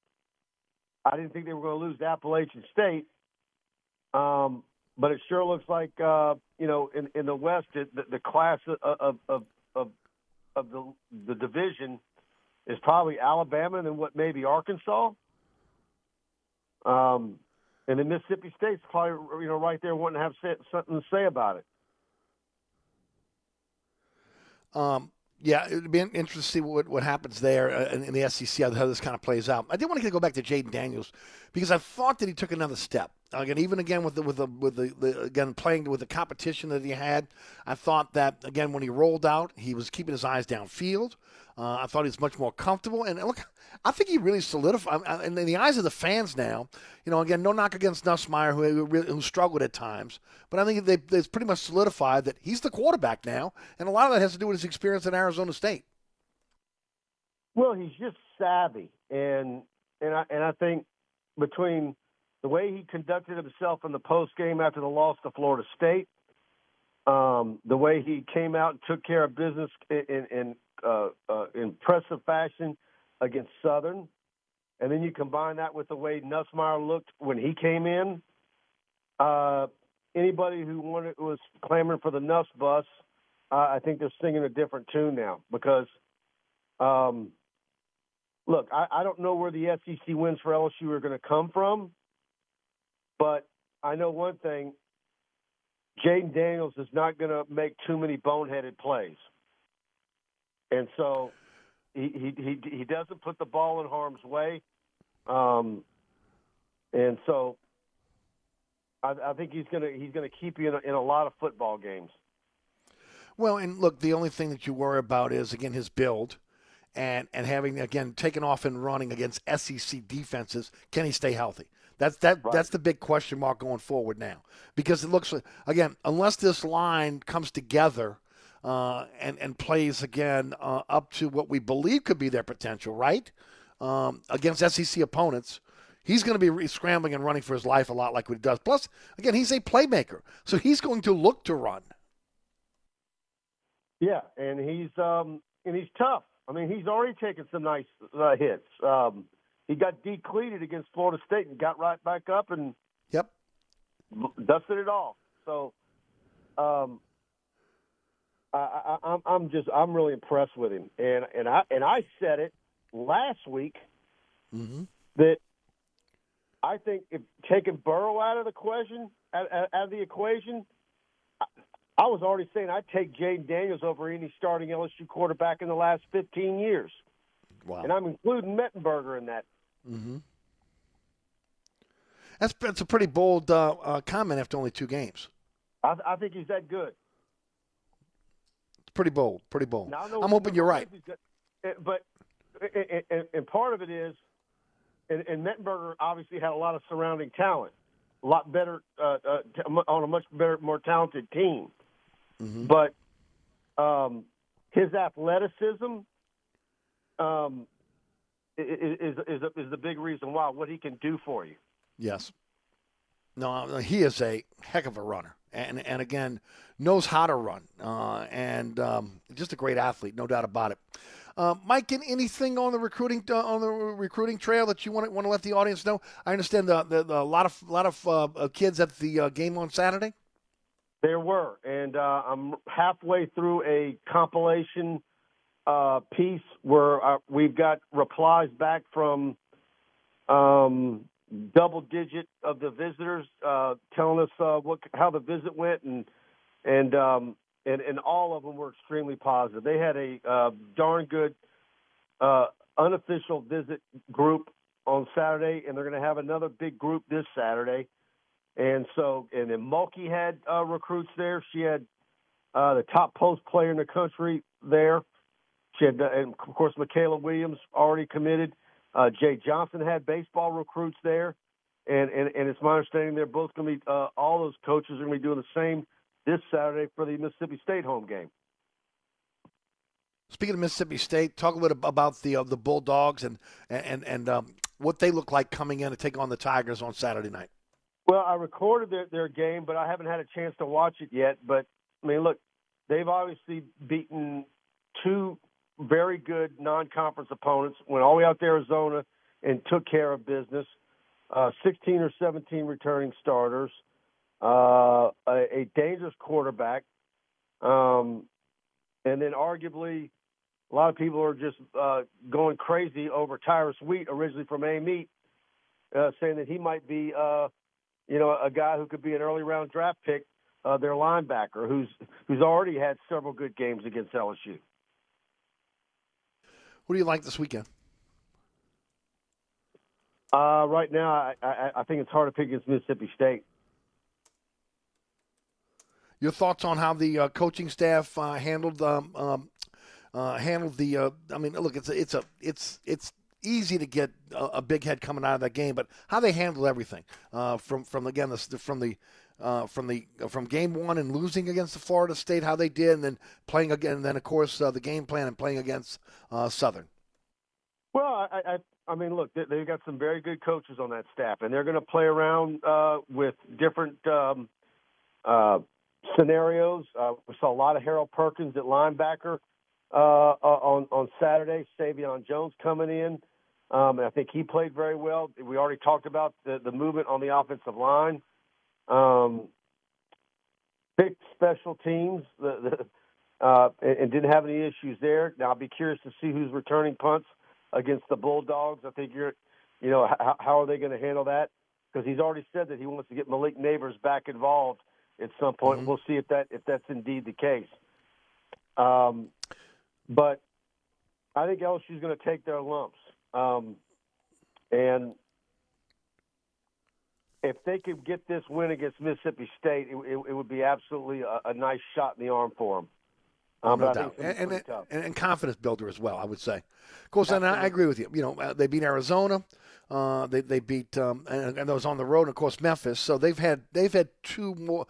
I didn't think they were going to lose to Appalachian State, um, but it sure looks like uh, you know in, in the West it, the, the class of of of, of, of the the division is probably Alabama and then what maybe Arkansas. Um, and then Mississippi State's probably you know right there to have something to say about it. Um, yeah, it would be interesting to see what, what happens there uh, in, the SEC, how this kind of plays out. I did want to go back to Jayden Daniels because I thought that he took another step. Again, even again with the with the with the, the again playing with the competition that he had, I thought that again when he rolled out, he was keeping his eyes downfield. Uh, I thought he was much more comfortable, and look, I think he really solidified. I- In the eyes of the fans now, you know, again, no knock against Nussmeier, who who, struggled at times, but I think they, it's pretty much solidified that he's the quarterback now, and a lot of that has to do with his experience at Arizona State. Well, he's just savvy, and and I and I think between the way he conducted himself in the post game after the loss to Florida State, um, the way he came out and took care of business in in, uh, uh, impressive fashion against Southern, and then you combine that with the way Nussmeier looked when he came in. Uh, anybody who wanted was clamoring for the Nuss bus, I think they're singing a different tune now because. Um, look, I, I don't know where the SEC wins for LSU are going to come from, but I know one thing: Jayden Daniels is not going to make too many boneheaded plays, and so he he he, he doesn't put the ball in harm's way, um, and so I, I think he's going to he's going to keep you in a, in a lot of football games. Well, and look, the only thing that you worry about is again his build, and and having again taken off and running against SEC defenses. Can he stay healthy? That's that. That's the big question mark going forward now, because it looks like again, unless this line comes together. Uh, and and plays again uh, up to what we believe could be their potential, right? Um, against SEC opponents, he's going to be re- scrambling and running for his life a lot, like what he does. Plus, again, he's a playmaker, so he's going to look to run. Yeah, and he's um and he's tough. I mean, he's already taken some nice uh, hits. Um, he got decleated against Florida State and got right back up and yep dusted it off. So, um, I, I, I'm I'm just I'm really impressed with him, and and I and I said it last week Mm-hmm. that I think if taking Burrow out of the question out, out out of the equation, I, I was already saying I'd take Jayden Daniels over any starting LSU quarterback in the last 15 years, Wow. and I'm including Mettenberger in that. Mm-hmm. That's that's a pretty bold uh, uh, comment after only two games. I, I think he's that good. It's pretty bold. Pretty bold. Now, I know- I'm hoping you're right. he's got- eh, But and, and, and part of it is and, and Mettenberger obviously had a lot of surrounding talent, a lot better uh, uh, t- on a much better, more talented team. But um, his athleticism um, i- i- is is is the big reason why what he can do for you. Yes. No, uh, he is a heck of a runner, and and again knows how to run, uh, and um, just a great athlete, no doubt about it. Uh, Mike, an- anything on the recruiting uh, on the recruiting trail that you want to, want to let the audience know? I understand the, the, the a lot of lot of uh, uh, kids at the uh, game on Saturday. There were, and uh, I'm halfway through a compilation uh, piece where uh, we've got replies back from um, double digit of the visitors uh, telling us uh, what how the visit went, and and um, and and all of them were extremely positive. They had a uh, darn good uh, unofficial visit group on Saturday, and they're going to have another big group this Saturday. And so, and then Mulkey had uh, recruits there. She had uh, the top post player in the country there. And of course, Mikaylah Williams already committed. Uh, Jay Johnson had baseball recruits there, and and, and it's my understanding they're both going to be uh, all those coaches are going to be doing the same this Saturday for the Mississippi State home game. Speaking of Mississippi State, talk a little bit about the uh, the Bulldogs and and and um, what they look like coming in to take on the Tigers on Saturday night. Well, I recorded their, their game, but I haven't had a chance to watch it yet. But I mean, look, they've obviously beaten two very good non-conference opponents. Went all the way out to Arizona and took care of business. Uh, 16 or 17 returning starters, uh, a, a dangerous quarterback, um, and then arguably a lot of people are just uh, going crazy over Tyrus Wheat, originally from Amite, uh, saying that he might be. Uh, you know, a guy who could be an early round draft pick, uh, their linebacker, who's who's already had several good games against LSU. What do you like this weekend? Uh, right now, I, I, I think it's hard to pick against Mississippi State. Your thoughts on how the uh, coaching staff uh, handled um, um, uh, handled the? Uh, I mean, look, it's a, it's a it's it's easy to get a, a big head coming out of that game, but how they handled everything uh, from from again the, from the uh, from the from game one and losing against the Florida State, how they did, and then playing again, and then of course uh, the game plan and playing against uh, Southern. Well, I, I, I mean, look, they, they've got some very good coaches on that staff, and they're going to play around uh, with different um, uh, scenarios. Uh, we saw a lot of Harold Perkins at linebacker uh, on on Saturday. Sai'vion Jones coming in. Um, and I think he played very well. We already talked about the, the movement on the offensive line. Um, big special teams, the, the, uh, and, and didn't have any issues there. Now I'll be curious to see who's returning punts against the Bulldogs. I think you're, you know, how, how are they going to handle that? Because he's already said that he wants to get Malik Nabers back involved at some point. We'll see if that if that's indeed the case. Um, but I think LSU's going to take their lumps. Um, and if they could get this win against Mississippi State, it, it, it would be absolutely a, a nice shot in the arm for them. Um, no doubt, think it's gonna be and, and, and, and confidence builder as well. I would say. Of course, and I, I agree with you. You know, uh, they beat Arizona. Uh, they they beat um, and, and those on the road, and of course Memphis. So they've had they've had two more.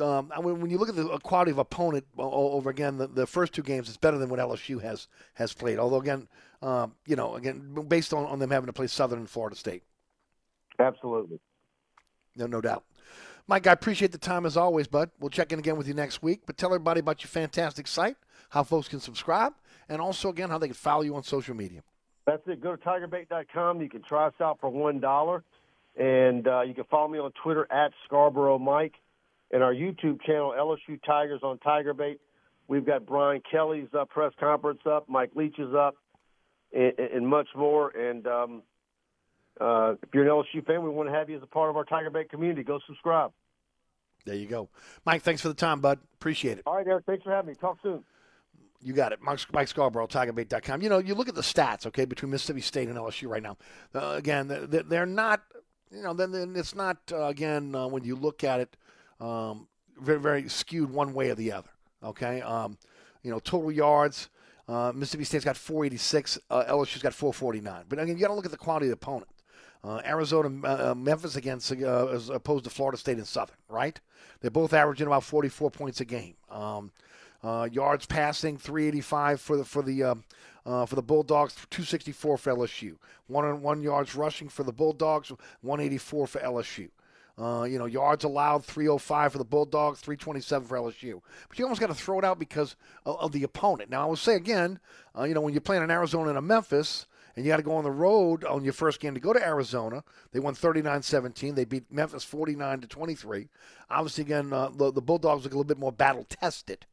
Um, I mean, when you look at the quality of opponent o- over again, the, the first two games, it's better than what LSU has has played. Although again, um, you know, again based on, on them having to play Southern and Florida State. Absolutely. No, no doubt. Mike, I appreciate the time as always, bud. We'll check in again with you next week. But tell everybody about your fantastic site, how folks can subscribe, and also again how they can follow you on social media. That's it. Go to tigerbait.com. You can try us out for one dollar, and uh, you can follow me on Twitter at Scarborough Mike, and our YouTube channel LSU Tigers on Tigerbait. We've got Brian Kelly's uh, press conference up, Mike Leach is up, and, and much more. And um, uh, if you're an LSU fan, we want to have you as a part of our Tiger Tigerbait community. Go subscribe. There you go. Mike, thanks for the time, bud. Appreciate it. All right, Eric. Thanks for having me. Talk soon. You got it. Mike, Mike Scarborough, TigerBait.com. You know, you look at the stats, okay, between Mississippi State and LSU right now. Uh, again, they're, they're not, you know, then then it's not, uh, again, uh, when you look at it, um, very, very skewed one way or the other, okay? Um, you know, total yards, uh, Mississippi State's got 486, uh, LSU's got 449. But again, you got to look at the quality of the opponent. Uh, Arizona, uh, uh, Memphis against uh, as opposed to Florida State and Southern, right? They're both averaging about 44 points a game. Um, uh, yards passing, 385 for the for the uh, for the Bulldogs, 264 for LSU. One on one yards rushing for the Bulldogs, 184 for LSU. You know, yards allowed 305 for the Bulldogs, 327 for LSU. But you almost got to throw it out because of, of the opponent. Now, I will say again, you know, when you're playing in Arizona and a Memphis, and you got to go on the road on your first game to go to Arizona. They won 39-17. They beat Memphis 49 to 23. Obviously, again, uh, the, the Bulldogs look a little bit more battle tested,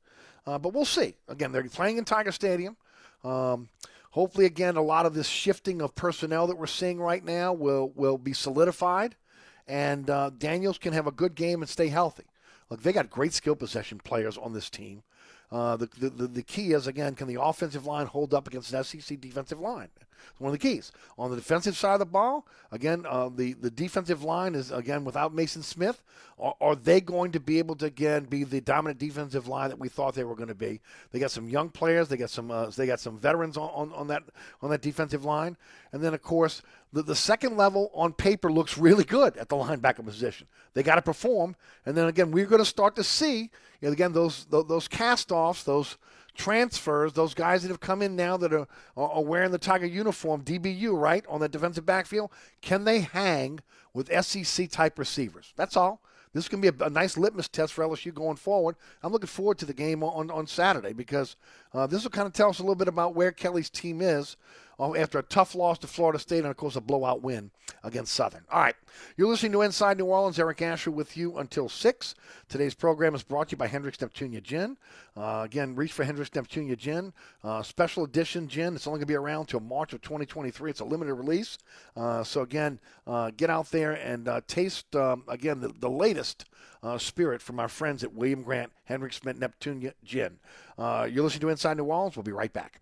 uh, but we'll see. Again, they're playing in Tiger Stadium. Um, hopefully, again, a lot of this shifting of personnel that we're seeing right now will will be solidified, and uh, Daniels can have a good game and stay healthy. Look, they got great skill possession players on this team. Uh, the, the, the key is, again, can the offensive line hold up against an SEC defensive line? It's one of the keys. On the defensive side of the ball, again, uh, the, the defensive line is, again, without Mason Smith. Are, are, they going to be able to, again, be the dominant defensive line that we thought they were going to be? They got some young players. They got some uh, they got some veterans on, on, on, that, on that defensive line. And then, of course, the, the second level on paper looks really good at the linebacker position. They got to perform. And then, again, we're going to start to see – you know, again, those those cast offs, those transfers, those guys that have come in now that are, are wearing the Tiger uniform, DBU, right, on the defensive backfield, can they hang with SEC type receivers? That's all. This can be a, a, nice litmus test for LSU going forward. I'm looking forward to the game on, on Saturday because uh, this will kind of tell us a little bit about where Kelly's team is after a tough loss to Florida State and, of course, a blowout win against Southern. All right, you're listening to Inside New Orleans. Eric Asher with you until 6. Today's program is brought to you by Hendrick's Neptunia Gin. Uh, again, reach for Hendrick's Neptunia Gin. Uh, special edition gin. It's only going to be around until March of 2023. It's a limited release. Uh, so, again, uh, get out there and uh, taste, um, again, the, the latest uh, spirit from our friends at William Grant Hendrick's Neptunia Gin. you're listening to Inside New Orleans. We'll be right back.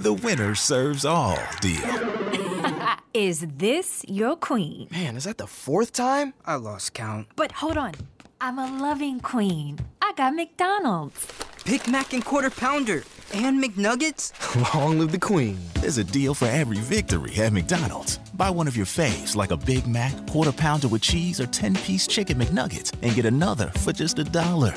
the winner serves all deal. is this your queen? Man, is that the fourth time? I lost count. But hold on. I'm a loving queen. I got McDonald's. Big Mac and Quarter Pounder. And McNuggets? Long live the queen. There's a deal for every victory at McDonald's. Buy one of your faves, like a Big Mac, quarter pounder with cheese, or 10 piece chicken McNuggets, and get another for just a dollar.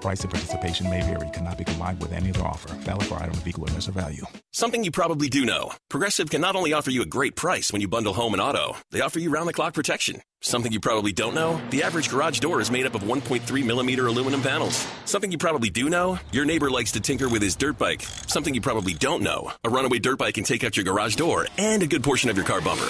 Price and participation may vary, cannot be combined with any other offer. Valid for item of equal or lesser value. Something you probably do know Progressive can not only offer you a great price when you bundle home and auto, they offer you round the clock protection. Something you probably don't know the average garage door is made up of 1.3 millimeter aluminum panels. Something you probably do know your neighbor likes to tinker with his dirt bike. Something you probably don't know a runaway dirt bike can take out your garage door and a good portion of your car bumper.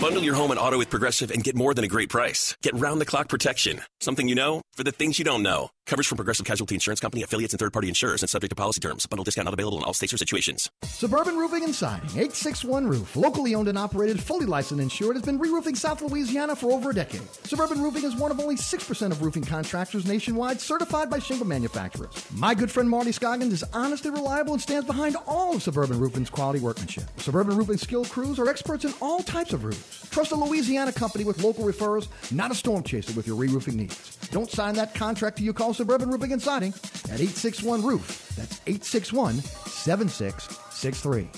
Bundle your home and auto with Progressive and get more than a great price. Get round the clock protection. Something you know for the things you don't know. Coverage from Progressive Casualty Insurance Company, affiliates, and third party insurers and subject to policy terms. Bundle discount not available in all states or situations. Suburban Roofing and Siding, 861 Roof, locally owned and operated, fully licensed and insured, has been re roofing South Louisiana for over a decade. Suburban Roofing is one of only 6% of roofing contractors nationwide certified by shingle manufacturers. My good friend Marty Scoggins is honest and reliable and stands behind all of Suburban Roofing's quality workmanship. Suburban Roofing skilled crews are experts in all types of roofs. Trust a Louisiana company with local referrals, not a storm chaser with your re roofing needs. Don't sign that contract till you call Suburban Roofing and Siding at 861 Roof. That's 861 7663.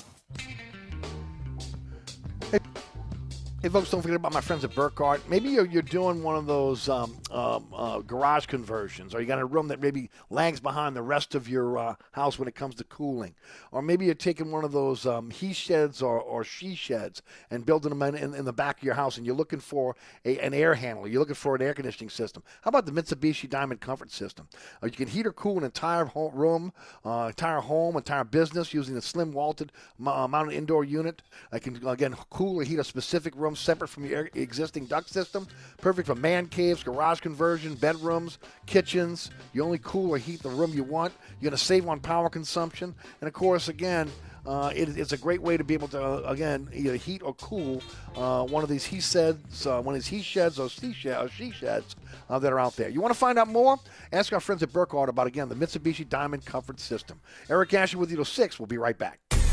Hey, folks, don't forget about my friends at Burkhardt. Maybe you're, you're doing one of those um, um, uh, garage conversions, or you got a room that maybe lags behind the rest of your uh, house when it comes to cooling. Or maybe you're taking one of those um, he sheds or, or she sheds and building them in, in, in the back of your house, and you're looking for a, an air handler. You're looking for an air conditioning system. How about the Mitsubishi Diamond Comfort System? Uh, you can heat or cool an entire home, room, uh, entire home, entire business using a slim vaulted uh, mounted indoor unit. I can, again, cool or heat a specific room separate from your existing duct system. Perfect for man caves, garage conversion, bedrooms, kitchens. You only cool or heat the room you want. You're going to save on power consumption. And of course, again, uh, it, it's a great way to be able to, uh, again, either heat or cool uh, one of these he sheds, uh, one of these he sheds or she, shed, or she sheds uh, that are out there. You want to find out more? Ask our friends at Burkhardt about, again, the Mitsubishi Diamond Comfort System. Eric Asher with you till 6. We'll be right back.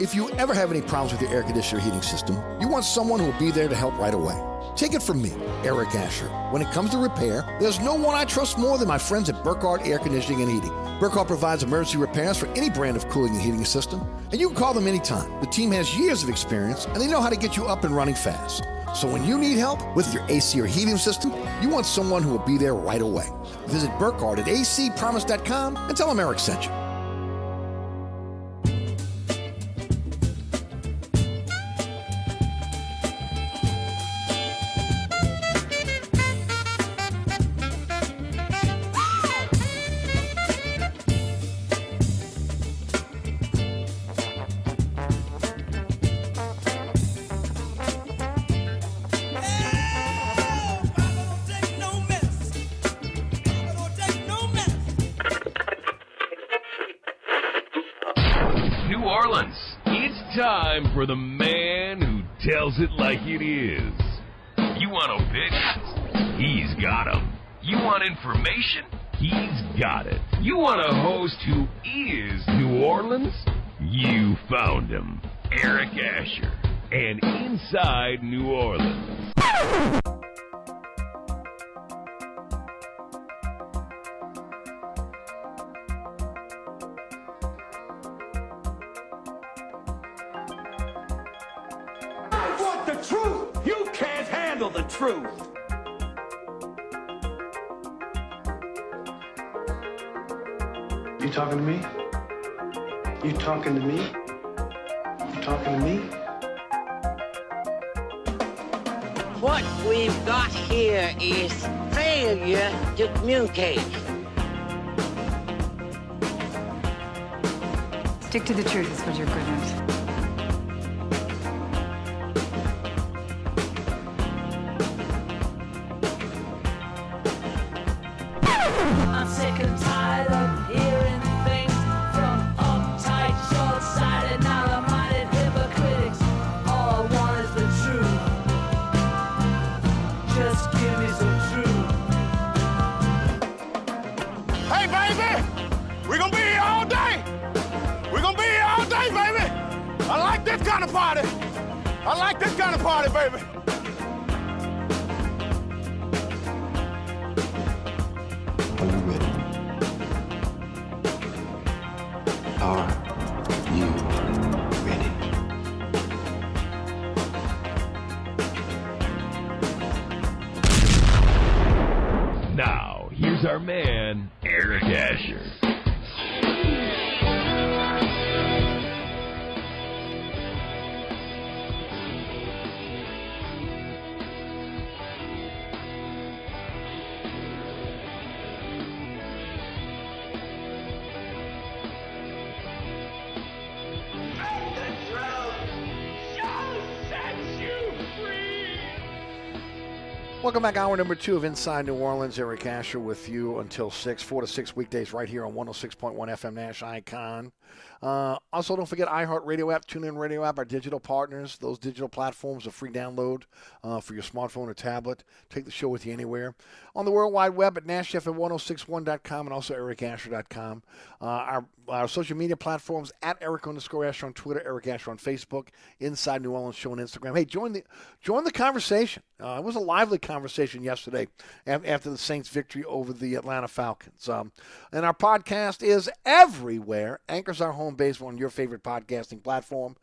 If you ever have any problems with your air conditioner heating system, you want someone who will be there to help right away. Take it from me, Eric Asher. When it comes to repair, there's no one I trust more than my friends at Burkhardt Air Conditioning and Heating. Burkhardt provides emergency repairs for any brand of cooling and heating system, and you can call them anytime. The team has years of experience, and they know how to get you up and running fast. So when you need help with your AC or heating system, you want someone who will be there right away. Visit Burkhardt at acpromise.com and tell them Eric sent you. Are Welcome back, hour number two of Inside New Orleans. Eric Asher with you until 6, 4 to 6 weekdays right here on 106.1 FM Nash Icon. Uh, also, don't forget iHeartRadio app, TuneIn Radio app, our digital partners. Those digital platforms are free download uh, for your smartphone or tablet. Take the show with you anywhere. On the World Wide Web at NashFM1061.com and also ericasher.com. Uh, our, our social media platforms at Eric underscore Asher on Twitter, Eric Asher on Facebook, Inside New Orleans Show on Instagram. Hey, join the join the conversation. Uh, it was a lively conversation yesterday after the Saints' victory over the Atlanta Falcons. Um, and our podcast is everywhere. Anchors our home base on your favorite podcasting platform.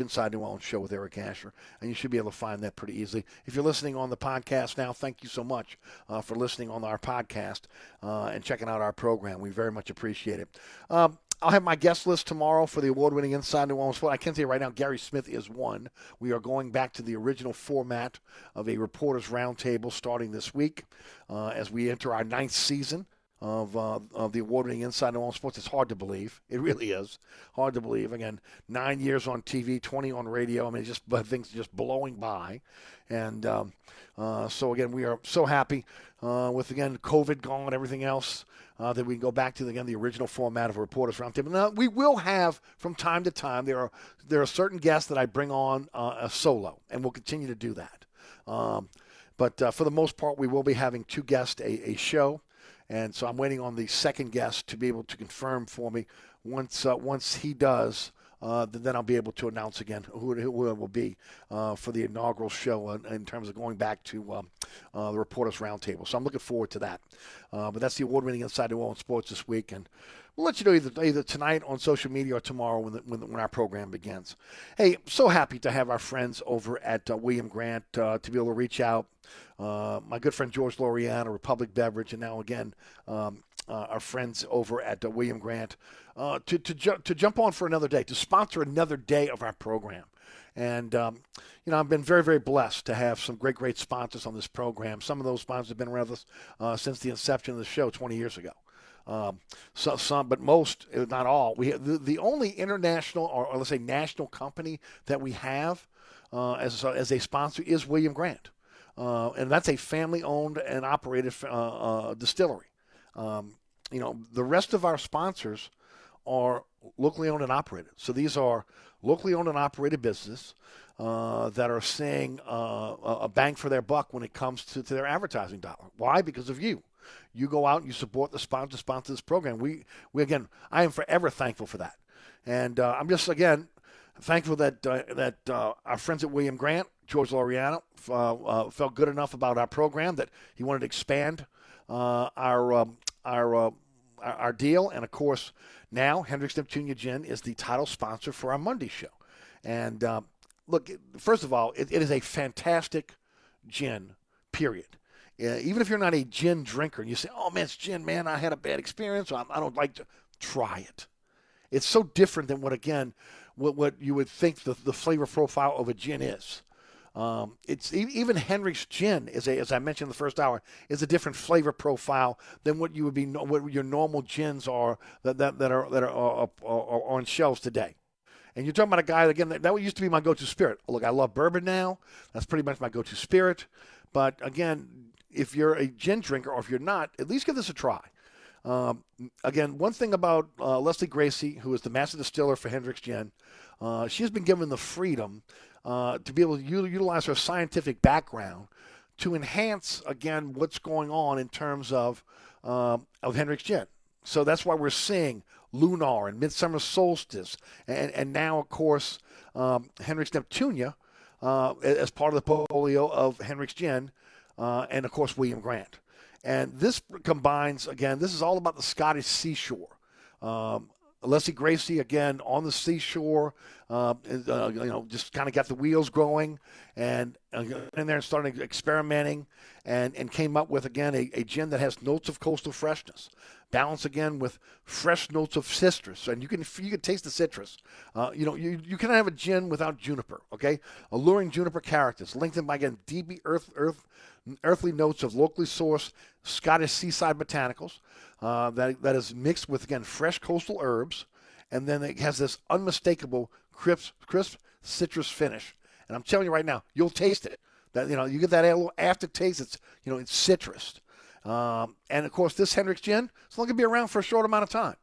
Inside New Orleans show with Eric Asher, and you should be able to find that pretty easily. If you're listening on the podcast now, thank you so much uh, for listening on our podcast uh, and checking out our program. We very much appreciate it. Um, I'll have my guest list tomorrow for the award-winning Inside New Orleans Sport. I can tell you right now, Gary Smith is one. We are going back to the original format of a reporters' roundtable starting this week uh, as we enter our ninth season of uh, of the award-winning Inside New Orleans Sports. It's hard to believe. It really is hard to believe. Again, nine years on TV, 20 on radio. I mean, just things just blowing by, and um, uh, so again, we are so happy uh, with again COVID gone, everything else. Uh, that we can go back to again the original format of a reporters roundtable. Now we will have from time to time there are there are certain guests that I bring on uh, a solo, and we'll continue to do that. Um, but uh, for the most part, we will be having two guests a, a show. And so I'm waiting on the second guest to be able to confirm for me. Once uh, once he does, uh, then, I'll be able to announce again who, it- who it will be uh, for the inaugural show in, in terms of going back to um, uh, the Reporters Roundtable. So I'm looking forward to that. Uh, but that's the award-winning Inside New Orleans Sports this week, and we'll let you know either, either tonight on social media or tomorrow when, the, when, the, when our program begins. Hey, so happy to have our friends over at uh, William Grant uh, to be able to reach out. Uh, my good friend George Loriano, Republic Beverage, and now again um, uh, our friends over at uh, William Grant uh, to to, ju- to jump on for another day, to sponsor another day of our program. And, um, you know, I've been very, very blessed to have some great, great sponsors on this program. Some of those sponsors have been around us uh, since the inception of the show 20 years ago. Um, so, some, but most, not all, we have, the, the only international or, or let's say national company that we have uh, as, as a sponsor is William Grant. Uh, and that's a family owned and operated uh, uh, distillery. Um, you know, the rest of our sponsors are locally owned and operated. So these are locally owned and operated business uh, that are seeing uh, a a bang for their buck when it comes to, to their advertising dollar. Why? Because of you. You go out and you support the sponsor, sponsor this program. We, we again, I am forever thankful for that. And uh, I'm just again thankful that uh, that uh, our friends at William Grant, George Loriano, uh, uh, felt good enough about our program that he wanted to expand uh, our um, our, uh, our our deal. And of course, now Hendricks Neptunia Gin is the title sponsor for our Monday show. And um, look, first of all, it, it is a fantastic gin. Period. Even if you're not a gin drinker and you say, "Oh man, it's gin, man, I had a bad experience. I, I don't like to," try it. It's so different than what again, what what you would think the, the flavor profile of a gin is. Um, it's even Hendrick's gin is a, as I mentioned in the first hour, is a different flavor profile than what you would be what your normal gins are that that, that are that are, are, are, on shelves today. And you're talking about a guy again that, that used to be my go-to spirit. Look, I love bourbon now. That's pretty much my go-to spirit. But again, if you're a gin drinker or if you're not, at least give this a try. Um, again, one thing about uh, Lesley Gracie, who is the master distiller for Hendricks Gin, uh, she has been given the freedom uh, to be able to utilize her scientific background to enhance again what's going on in terms of um, of Hendricks Gin. So that's why we're seeing Lunar and Midsummer Solstice, and, and now, of course, um, Hendrick's Neptunia uh, as part of the portfolio of Hendrick's Gin, uh, and of course, William Grant. And this combines, again, this is all about the Scottish seashore. Um, Alessi Gracie again on the seashore, uh, uh, you know, just kind of got the wheels growing, and uh, in there and started experimenting, and and came up with again a, a gin that has notes of coastal freshness, balance again with fresh notes of citrus, and you can you can taste the citrus. Uh, you know, you you cannot have a gin without juniper. Okay, alluring juniper characters, lengthened by again deep earth earth earthly notes of locally sourced Scottish seaside botanicals uh, that, that is mixed with, again, fresh coastal herbs. And then it has this unmistakable crisp, crisp citrus finish. And I'm telling you right now, you'll taste it. That you know, you get that little aftertaste. It's you know, it's citrus. Um, and of course, this Hendrick's gin, it's only gonna be around for a short amount of time.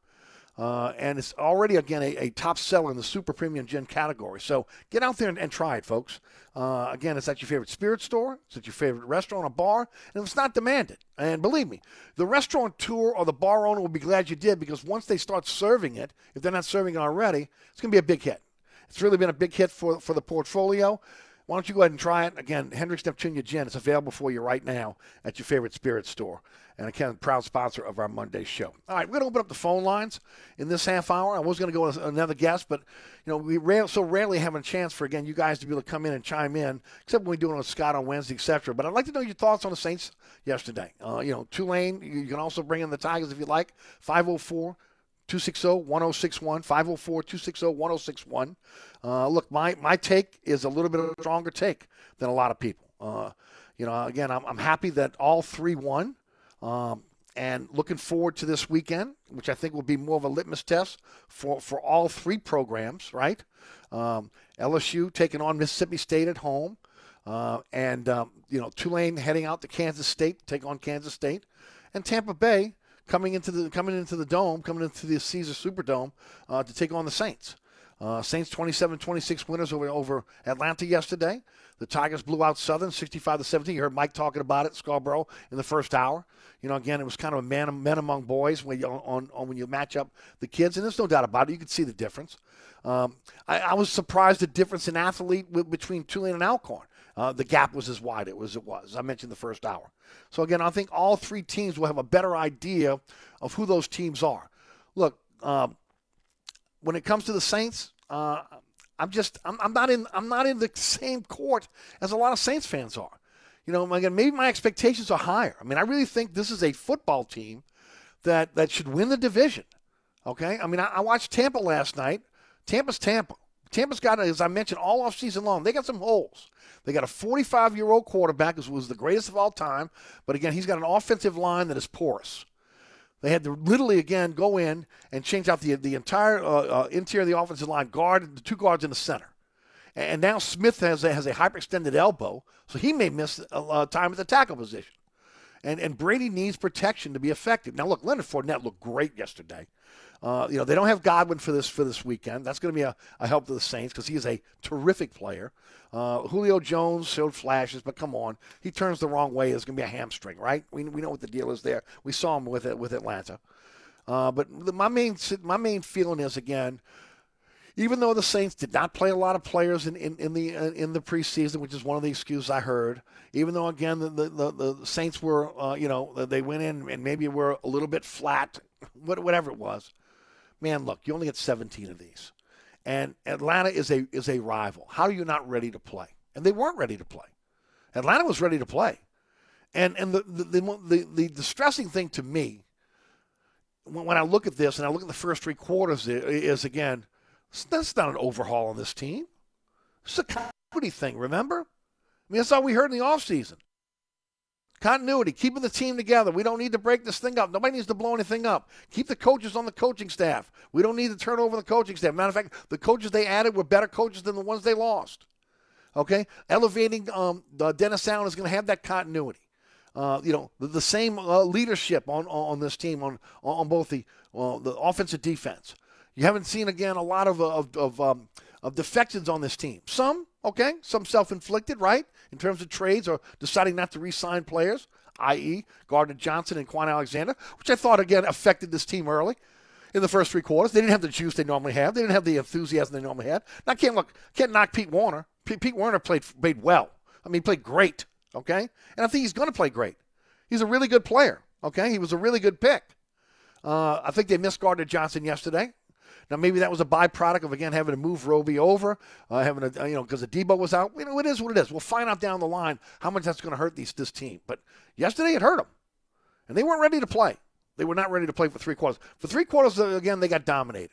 Uh, and it's already, again, a, a, top seller in the super premium gin category. So get out there and, and try it, folks. Uh, again, it's at your favorite spirit store, it's at your favorite restaurant or bar, and it's not demanded. And believe me, the restaurant restaurateur or the bar owner will be glad you did because once they start serving it, if they're not serving it already, it's going to be a big hit. It's really been a big hit for, for the portfolio. Why don't you go ahead and try it? Again, Hendrick's Neptunia Gin. It's available for you right now at your favorite spirit store. And again, proud sponsor of our Monday show. All right, we're going to open up the phone lines in this half hour. I was going to go with another guest, but you know we so rarely have a chance for again you guys to be able to come in and chime in, except when we do it with Scott on Wednesday, etc. But I'd like to know your thoughts on the Saints yesterday. Uh, you know, Tulane. You can also bring in the Tigers if you like. 504- 260-1061, 504-260-1061. Uh, look, my, my take is a little bit of a stronger take than a lot of people. Uh, you know, again, I'm, I'm happy that all three won. Um, and looking forward to this weekend, which I think will be more of a litmus test for, for all three programs, right? Um, LSU taking on Mississippi State at home. Uh, and, um, you know, Tulane heading out to Kansas State, take on Kansas State. And Tampa Bay coming into the coming into the dome, coming into the Caesar Superdome uh, to take on the Saints. Uh, Saints 27-26 winners over over Atlanta yesterday. The Tigers blew out Southern 65 to 17. You heard Mike talking about it, Scarborough in the first hour. You know, again, it was kind of a man men among boys when you on, on when you match up the kids, and there's no doubt about it. You can see the difference. Um, I, I, was surprised the difference in athlete between Tulane and Alcorn. Uh, the gap was as wide as it was. I mentioned the first hour. So again, I think all three teams will have a better idea of who those teams are. Look, um, when it comes to the Saints, uh, I'm just I'm, I'm, not in I'm not in the same court as a lot of Saints fans are. You know, again, maybe my expectations are higher. I mean, I really think this is a football team that that should win the division. Okay, I mean, I, I watched Tampa last night. Tampa's Tampa. Tampa's got, as I mentioned, all off season long. They got some holes. They got a 45 year old quarterback who was the greatest of all time, but again, he's got an offensive line that is porous. They had to literally again go in and change out the the entire uh, uh, interior of the offensive line, guard the two guards in the center. And now Smith has a, has a hyperextended elbow, so he may miss uh, time at the tackle position. And and Brady needs protection to be effective. Now look, Leonard Fournette looked great yesterday. Uh, you know, they don't have Godwin for this for this weekend. That's going to be a, a help to the Saints because he is a terrific player. Uh, Julio Jones showed flashes, but come on, he turns the wrong way. It's going to be a hamstring, right? We, we know what the deal is there. We saw him with it with Atlanta. Uh, but the, my main my main feeling is again, even though the Saints did not play a lot of players in, in, in the uh, in the preseason, which is one of the excuses I heard. Even though again the the, the Saints were uh, you know they went in and maybe were a little bit flat, whatever it was man, look, you only get 17 of these. And Atlanta is a is a rival. How are you not ready to play? And they weren't ready to play. Atlanta was ready to play. And and the the the, the, distressing thing to me when, when I look at this and I look at the first three quarters is again, that's not an overhaul on this team. It's a continuity thing, remember? I mean, that's all we heard in the offseason. Continuity, keeping the team together. We don't need to break this thing up. Nobody needs to blow anything up. Keep the coaches on the coaching staff. We don't need to turn over the coaching staff. Matter of fact, the coaches they added were better coaches than the ones they lost. Okay, elevating um, the Dennis Allen is going to have that continuity. Uh, you know, the, the same uh, leadership on on this team on on both the uh, the offensive defense. You haven't seen again a lot of of of, um, of defections on this team. Some okay, some self inflicted, right? In terms of trades or deciding not to re sign players, i.e., Gardner Johnson and Kwon Alexander, which I thought, again, affected this team early. in the first three quarters. They didn't have the juice they normally have. They didn't have the enthusiasm they normally had. Now, I can't look, can't knock Pete Werner. Pete, Pete Werner played played well. I mean, he played great. Okay, and I think he's going to play great. He's a really good player. Okay, he was a really good pick. Uh, I think they missed Gardner Johnson yesterday. Now maybe that was a byproduct of again having to move Roby over, uh, having a you know because the Debo was out. You know it is what it is. We'll find out down the line how much that's going to hurt these this team. But yesterday it hurt them, and they weren't ready to play. They were not ready to play for three quarters. For three quarters uh, again they got dominated.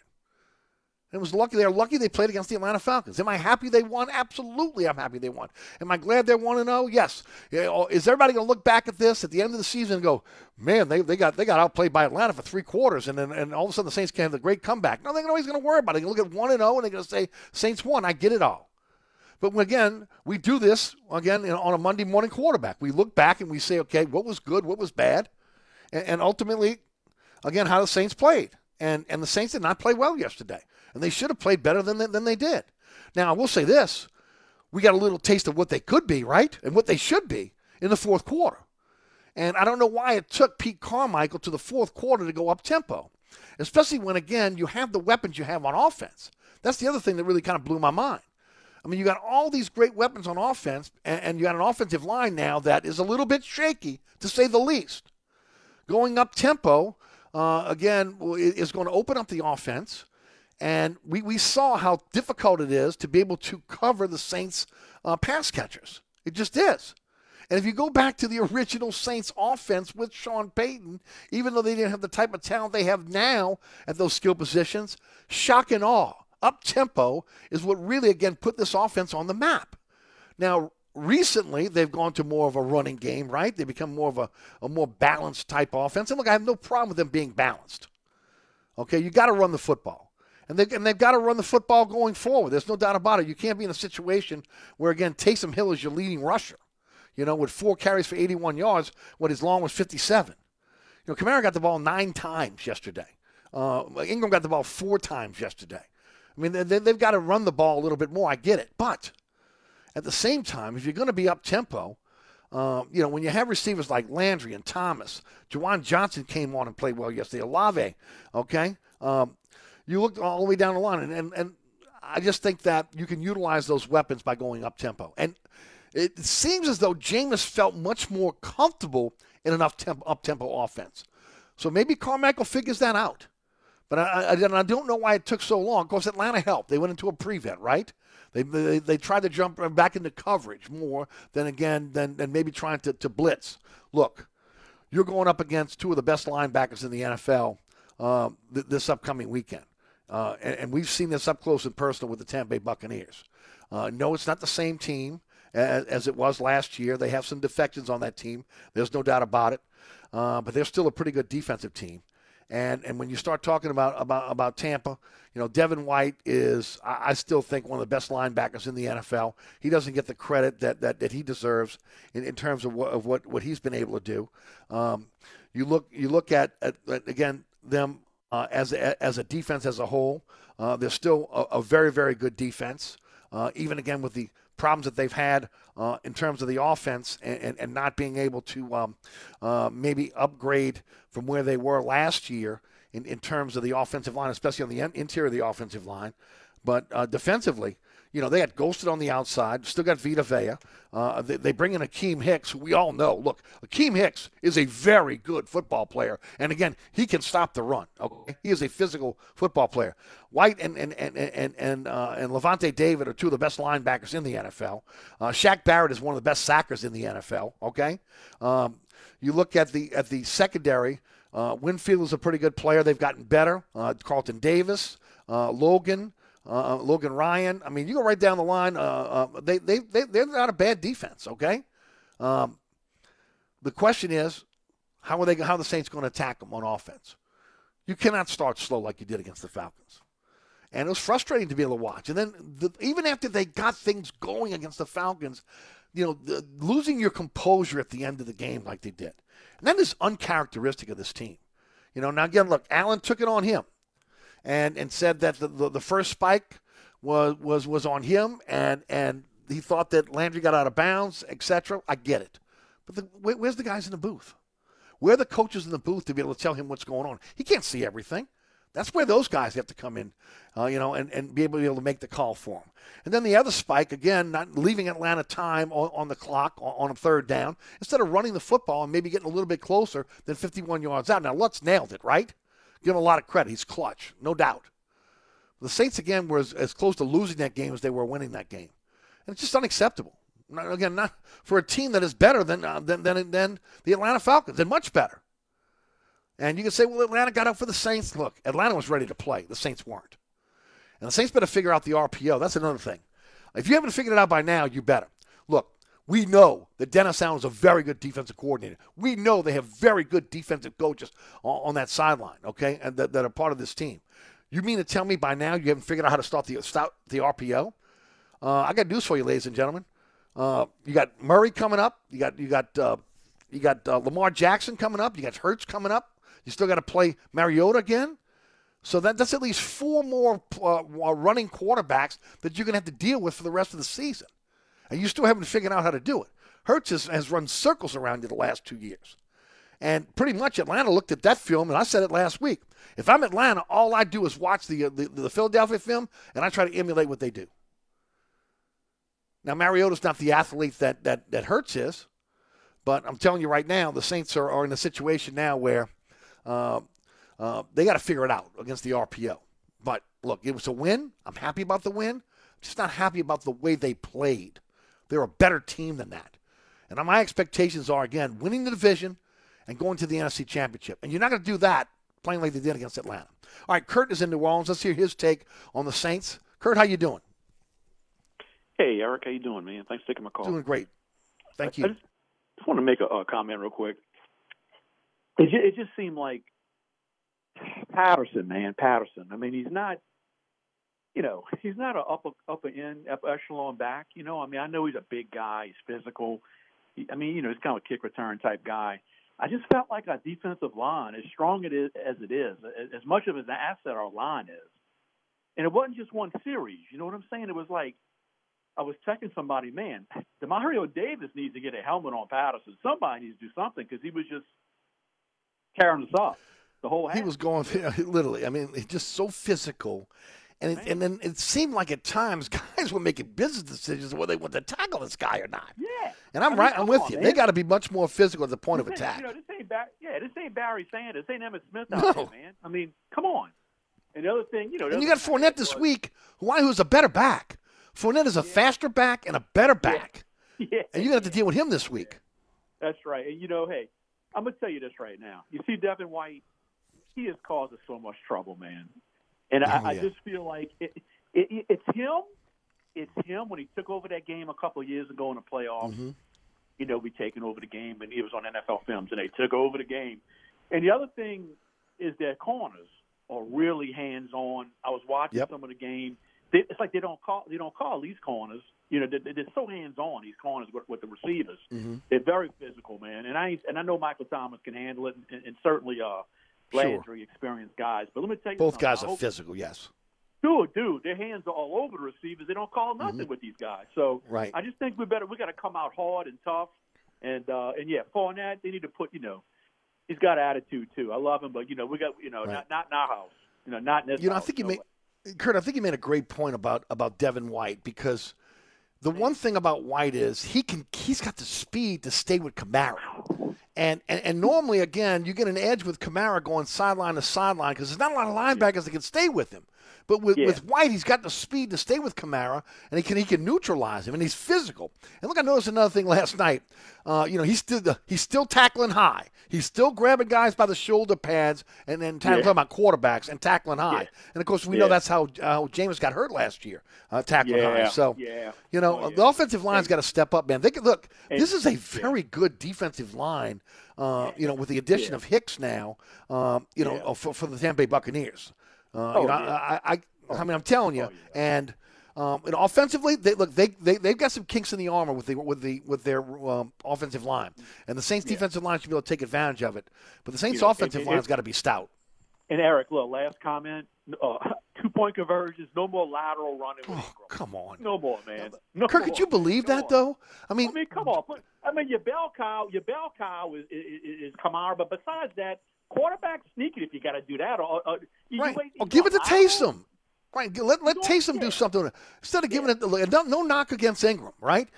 It was lucky. They're lucky they played against the Atlanta Falcons. Am I happy they won? Absolutely, I'm happy they won. Am I glad they're one and zero? Yes. Oh, is everybody going to look back at this at the end of the season and go, "Man, they, they got they got outplayed by Atlanta for three quarters, and then and all of a sudden the Saints can have the great comeback"? No, they're always going to worry about it. They look at one and zero and they're going to say Saints won. I get it all. But again, we do this again on a Monday morning quarterback. We look back and we say, okay, what was good, what was bad, and, and ultimately, again, how the Saints played. And and the Saints did not play well yesterday and they should have played better than they, than they did. Now, I will say this: we got a little taste of what they could be, right, and what they should be in the fourth quarter. And I don't know why it took Pete Carmichael to the fourth quarter to go up tempo, especially when again you have the weapons you have on offense. That's the other thing that really kind of blew my mind. I mean, you got all these great weapons on offense, and, and you got an offensive line now that is a little bit shaky, to say the least. Going up tempo, uh, again, is going to open up the offense. And we, we saw how difficult it is to be able to cover the Saints' uh, pass catchers. It just is. And if you go back to the original Saints offense with Sean Payton, even though they didn't have the type of talent they have now at those skill positions, shock and awe, up tempo is what really, again, put this offense on the map. Now, recently, they've gone to more of a running game, right? They become more of a, a more balanced type offense. And look, I have no problem with them being balanced. Okay, you got to run the football. And, they, and they've got to run the football going forward. There's no doubt about it. You can't be in a situation where, again, Taysom Hill is your leading rusher, you know, with four carries for 81 yards when his long was 57. You know, Kamara got the ball nine times yesterday. Uh, Ingram got the ball four times yesterday. I mean, they, they've got to run the ball a little bit more. I get it. But at the same time, if you're going to be up tempo, uh, you know, when you have receivers like Landry and Thomas, Juwan Johnson came on and played well yesterday. Olave, okay? Um, you look all the way down the line, and, and, and I just think that you can utilize those weapons by going up tempo. And it seems as though Jameis felt much more comfortable in an up tempo offense. So maybe Carmichael figures that out. But I, I, I, don't know why it took so long. Of course, Atlanta helped. They went into a prevent, right? They, they, they tried to jump back into coverage more than again than, than maybe trying to, to blitz. Look, you're going up against two of the best linebackers in the NFL uh, th- this upcoming weekend. Uh, and, and, we've seen this up close and personal with the Tampa Bay Buccaneers. Uh, no, it's not the same team as, as, it was last year. They have some defections on that team. There's no doubt about it. Uh, but they're still a pretty good defensive team. And and when you start talking about about about Tampa, you know Devin White is I, I still think one of the best linebackers in the NFL. He doesn't get the credit that that, that he deserves in, in terms of what of what, what he's been able to do. Um, you look you look at, at, at again them uh, as, a, as a defense as a whole. Uh, they're still a, a, very, very good defense, uh, even again with the problems that they've had uh, in terms of the offense and, and, and not being able to um, uh, maybe upgrade from where they were last year in, in terms of the offensive line, especially on the interior of the offensive line. But uh, defensively, you know, they got ghosted on the outside, still got Vita Vea. Uh, they, they, bring in Akiem Hicks, who we all know. Look, Akiem Hicks is a very good football player. And again, he can stop the run. Okay? He is a physical football player. White and and and and and, uh, and Lavonte David are two of the best linebackers in the NFL. Uh, Shaq Barrett is one of the best sackers in the NFL. Okay, um, you look at the at the secondary. Uh, Winfield is a pretty good player. They've gotten better. Uh, Carlton Davis, uh, Logan, uh, uh, Logan Ryan. I mean, you go right down the line. Uh, uh, they, they, they, they're not a bad defense, okay? Um, the question is, how are they? How are the Saints going to attack them on offense? You cannot start slow like you did against the Falcons, and it was frustrating to be able to watch. And then the, even after they got things going against the Falcons, you know, the, losing your composure at the end of the game like they did, and that is uncharacteristic of this team. You know, now again, look, Allen took it on him and and said that the, the, the first spike was was was on him, and and he thought that Landry got out of bounds, etc. I get it, but the, where's the guys in the booth? Where are the coaches in the booth to be able to tell him what's going on? He can't see everything. That's where those guys have to come in, uh, you know, and, and be able to be able to make the call for them. And then the other spike, again, not leaving Atlanta time on, on the clock on, on a third down, instead of running the football and maybe getting a little bit closer than 51 yards out. Now, Lutz nailed it, right? Give him a lot of credit. He's clutch, no doubt. The Saints, again, were as, as close to losing that game as they were winning that game. And it's just unacceptable. Not, again, not for a team that is better than, uh, than, than, than the Atlanta Falcons, and much better. And you can say, well, Atlanta got up for the Saints. Look, Atlanta was ready to play. The Saints weren't. And the Saints better figure out the RPO. That's another thing. If you haven't figured it out by now, you better. We know that Dennis Allen is a very good defensive coordinator. We know they have very good defensive coaches on, on that sideline, okay, and that, that, are part of this team. You mean to tell me by now you haven't figured out how to start the, start the RPO? Uh, I got news for you, ladies and gentlemen. Uh, you got Murray coming up. You got you got uh, you got uh, Lamar Jackson coming up. You got Hurts coming up. You still got to play Mariota again. So that, that's at least four more uh, running quarterbacks that you're going to have to deal with for the rest of the season. And you still haven't figured out how to do it. Hurts has, has run circles around you the last two years. And pretty much Atlanta looked at that film, and I said it last week. If I'm Atlanta, all I do is watch the, the, the Philadelphia film, and I try to emulate what they do. Now, Mariota's not the athlete that, that, that Hurts is, but I'm telling you right now, the Saints are, are in a situation now where – uh, uh, they got to figure it out against the RPO. But look, it was a win. I'm happy about the win. I'm just not happy about the way they played. They're a better team than that. And my expectations are, again, winning the division and going to the NFC Championship. And you're not going to do that playing like they did against Atlanta. All right, Kurt is in New Orleans. Let's hear his take on the Saints. Kurt, how you doing? Hey, Eric, how you doing, man? Thanks for taking my call. Doing great. Thank you. I just, just want to make a, a comment real quick. It just, it just seemed like Patterson, man, Patterson. I mean, he's not, you know, he's not an upper upper end upper echelon back. You know, I mean, I know he's a big guy, he's physical. He, I mean, you know, he's kind of a kick return type guy. I just felt like our defensive line, as strong it is as it is, as much of an asset our line is, and it wasn't just one series. You know what I'm saying? It was like I was texting somebody, man, Demario Davis needs to get a helmet on Patterson. Somebody needs to do something because he was just tearing us up the whole half. He was going literally. I mean, just so physical. And, it, and then it seemed like at times guys were making business decisions whether they want to tackle this guy or not. Yeah. And I'm I mean, right. I'm with on, you. Man. They got to be much more physical at the point this of attack. You know, this ain't Bar- yeah, this ain't Barry Sanders. This ain't Emmitt Smith out No. there, man. I mean, come on. And the other thing, you know, and you got Fournette this week, who who's a better back. Fournette is a faster back and a better back. Yeah. And you're to have to deal with him this week. That's right. And you know, hey, I'm gonna tell you this right now. You see, Devin White, he has caused us so much trouble, man. And I, Oh, I yeah. just feel like it, it, it, it's him. It's him when he took over that game a couple of years ago in the playoffs. Mm-hmm. You know, we taking over the game, and he was on NFL Films, and they took over the game. And the other thing is that corners are really hands on. I was watching Yep. some of the game. They, it's like they don't call they don't call these corners. You know, they're, they're so hands on these corners with, with the receivers. Mm-hmm. They're very physical, man. And I and I know Michael Thomas can handle it, and, and certainly uh, Sure. Landry, experienced guys. But let me tell you, Both something. guys are physical, yes. Dude, dude, their hands are all over the receivers. They don't call nothing with these guys. So Mm-hmm. Right. I just think we better we got to come out hard and tough. And uh, and yeah, Fournette, they need to put you know, he's got attitude too. I love him, but you know we got you know Right. not not in our house. You know, not in this You know, I think you no made Kurt. I think you made a great point about about Devin White because the one thing about White is he can he's got the speed to stay with Kamara. And, and and normally again you get an edge with Kamara going sideline to sideline because there's not a lot of linebackers that can stay with him. But with, Yeah. with White, he's got the speed to stay with Kamara, and he can he can neutralize him, and he's physical. And look, I noticed another thing last night. Uh, you know, he's still he's still tackling high. He's still grabbing guys by the shoulder pads, and then Yeah. talking about quarterbacks and tackling high. And of course, we know that's how uh, Jameis got hurt last year, uh, tackling high. So yeah. you know, the offensive line's got to step up, man. They could look. And- this is a very good defensive line. Uh, you know, with the addition of Hicks now, um, you know, uh, for, for the Tampa Bay Buccaneers. Uh, Oh, you know, yeah. I, I, I, I mean, I'm telling you, and. Um, and offensively, they look they, they they've got some kinks in the armor with the with the with their um, offensive line, and the Saints defensive line should be able to take advantage of it. But the Saints You know, offensive line's got to be stout. And Eric, look, last comment: uh, two point conversions, no more lateral running. Ingram. Come on, no more, man. No Kurt, more. could you believe that though? I mean, I mean, come on. I mean, your bell cow, your bell cow is, is, is Kamara, but besides that, quarterback sneak it if you got to do that. Or, or you, Right. wait, Or give it to Taysom. Right. Let let Taysom do something. Instead of giving it, no, no knock against Ingram, right?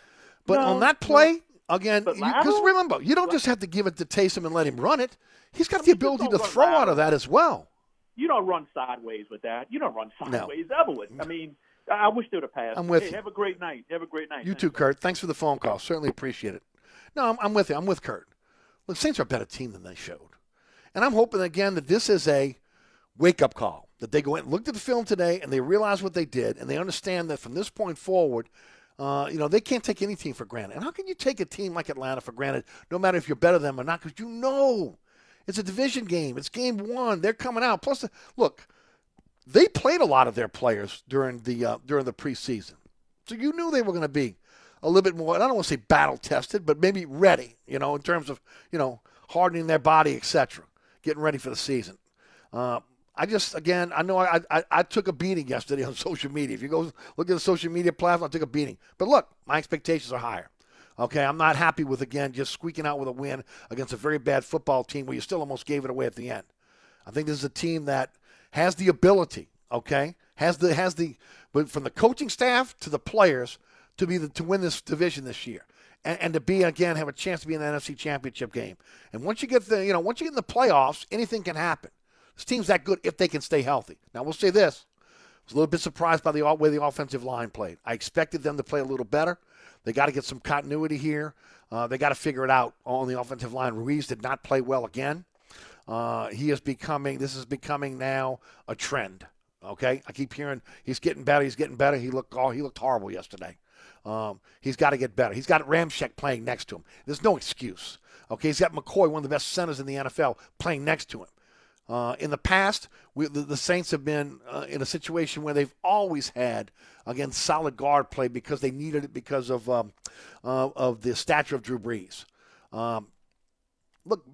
But No, on that no. play, again, because remember, you don't just have to give it to Taysom and let him run it. He's got the ability to throw out of that as well. You don't run sideways with that. You don't run No. sideways ever with. I mean, I I wish they would have passed. I'm with hey, you. Have a great night. Have a great night. You too, Kurt. Thanks for the phone call. Certainly appreciate it. No, I'm, I'm with you. I'm with Kurt. Look, Saints are a better team than they showed. And I'm hoping, again, that this is a wake up call, that they go in and looked at the film today and they realize what they did and they understand that from this point forward, uh, you know, they can't take any team for granted. And how can you take a team like Atlanta for granted, no matter if you're better than them or not? Because you know it's a division game. It's game one. They're coming out. Plus, look, they played a lot of their players during the uh, during the preseason, so you knew they were going to be a little bit more. I don't want to say battle tested, but maybe ready. You know, in terms of you know hardening their body, etc., getting ready for the season. Uh, I just again, I know I, I I took a beating yesterday on social media. If you go look at the social media platform, I took a beating. But look, my expectations are higher. Okay, I'm not happy with again just squeaking out with a win against a very bad football team where you still almost gave it away at the end. I think this is a team that has the ability, okay, has the has the, but from the coaching staff to the players to be the, to win this division this year, and, and to be again have a chance to be in the NFC Championship game. And once you get the, you know, once you get in the playoffs, anything can happen. This team's that good if they can stay healthy. Now we'll say this: I was a little bit surprised by the way the offensive line played. I expected them to play a little better. They got to get some continuity here. Uh, they got to figure it out on the offensive line. Ruiz did not play well again. Uh, he is becoming. This is becoming now a trend. Okay, I keep hearing he's getting better. He's getting better. He looked. Oh, he looked horrible yesterday. Um, he's got to get better. He's got Ramczyk playing next to him. There's no excuse. Okay, he's got McCoy, one of the best centers in the NFL, playing next to him. Uh, in the past, we, the, the Saints have been uh, in a situation where they've always had, again, solid guard play because they needed it because of um, uh, of the stature of Drew Brees. Um, look,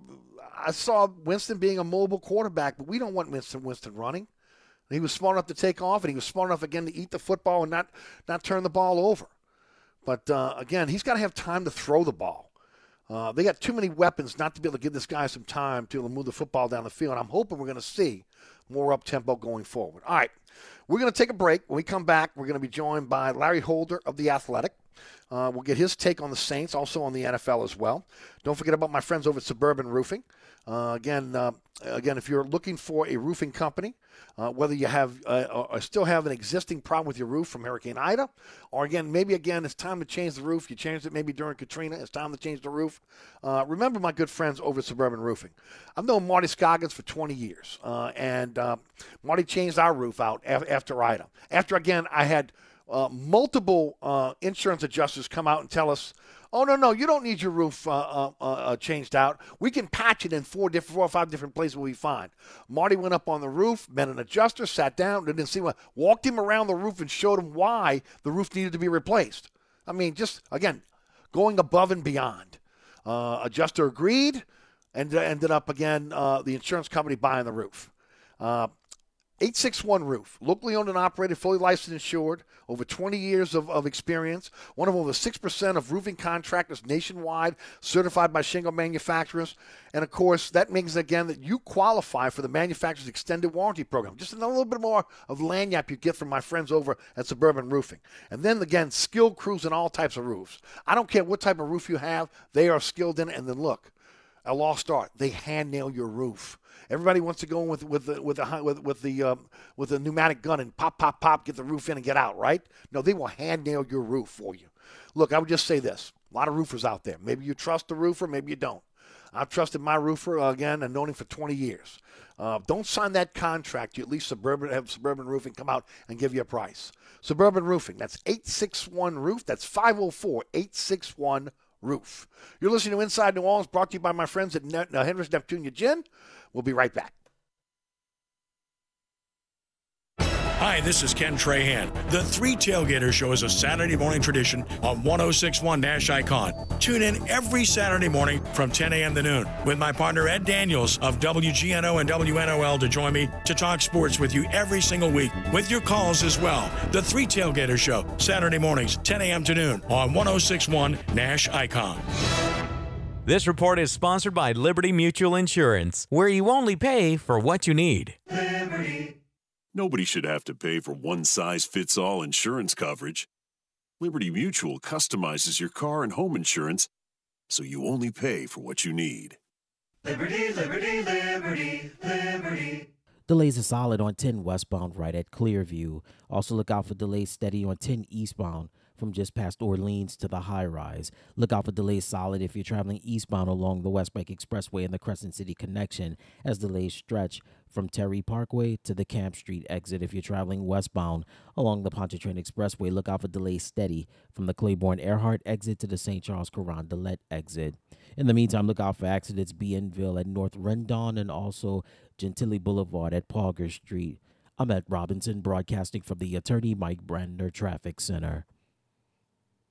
I saw Winston being a mobile quarterback, but we don't want Winston Winston running. He was smart enough to take off, and he was smart enough again to eat the football and not not turn the ball over. But uh, again, he's got to have time to throw the ball. Uh, they got too many weapons not to be able to give this guy some time to move the football down the field. I'm hoping we're going to see more up tempo going forward. All right, we're going to take a break. When we come back, we're going to be joined by Larry Holder of the Athletic. Uh, we'll get his take on the Saints, also on the NFL as well. Don't forget about my friends over at Suburban Roofing. Uh, again, uh, again, if you're looking for a roofing company, uh, whether you have uh, or still have an existing problem with your roof from Hurricane Ida, or again, maybe again it's time to change the roof. You changed it maybe during Katrina. It's time to change the roof. Uh, remember my good friends over at Suburban Roofing. I've known Marty Scoggins for 20 years, uh, and Marty changed our roof out af- after Ida. After again, I had uh, multiple uh, insurance adjusters come out and tell us, "Oh no, no, you don't need your roof uh, uh, uh, changed out. We can patch it in four different, four or five different places. We'll be fine." Marty went up on the roof, met an adjuster, sat down, didn't see what, walked him around the roof, and showed him why the roof needed to be replaced. I mean, just again, going above and beyond. Uh, adjuster agreed, and ended up again uh, the insurance company buying the roof. Uh, 861 Roof, locally owned and operated, fully licensed and insured, over 20 years of, of experience, one of over 6% of roofing contractors nationwide, certified by shingle manufacturers. And of course, that means again that you qualify for the manufacturer's extended warranty program. Just a little bit more of lagniappe you get from my friends over at Suburban Roofing. And then again, skilled crews in all types of roofs. I don't care what type of roof you have, they are skilled in it. And then look, a lost art, they hand nail your roof. Everybody wants to go in with with the with the with, with the um, with a pneumatic gun and pop pop pop get the roof in and get out, right? No, they will hand nail your roof for you. Look, I would just say this: a lot of roofers out there. Maybe you trust the roofer, maybe you don't. I've trusted my roofer uh, again and known him for 20 years. Uh, don't sign that contract. You at least suburban have suburban roofing come out and give you a price. Suburban roofing. That's 861 roof. That's 504 861 roof. You're listening to Inside New Orleans, brought to you by my friends at ne- uh, Hendrick's Neptunia Gin. We'll be right back. Hi, this is Ken Trahan. The Three Tailgater Show is a Saturday morning tradition on 1061 Nash Icon. Tune in every Saturday morning from 10 a.m. to noon with my partner Ed Daniels of WGNO and WNOL to join me to talk sports with you every single week with your calls as well. The Three Tailgater Show, Saturday mornings, 10 a.m. to noon on 1061 Nash Icon. This report is sponsored by Liberty Mutual Insurance, where you only pay for what you need. Nobody should have to pay for one size fits all insurance coverage. Liberty Mutual customizes your car and home insurance so you only pay for what you need. Liberty, liberty, liberty, liberty. Delays are solid on 10 westbound right at Clearview. Also, look out for delays steady on 10 eastbound from just past Orleans to the high rise. Look out for delays solid if you're traveling eastbound along the West Bank Expressway and the Crescent City connection, as delays stretch from Terry Parkway to the Camp Street exit. If you're traveling westbound along the Pontchartrain Expressway, look out for delays steady from the Claiborne Earhart exit to the St. Charles Carondelet exit. In the meantime, look out for accidents Bienville at North Rendon and also Gentilly Boulevard at Pauger Street. I'm at Robinson, broadcasting from the Attorney Mike Brandner Traffic Center.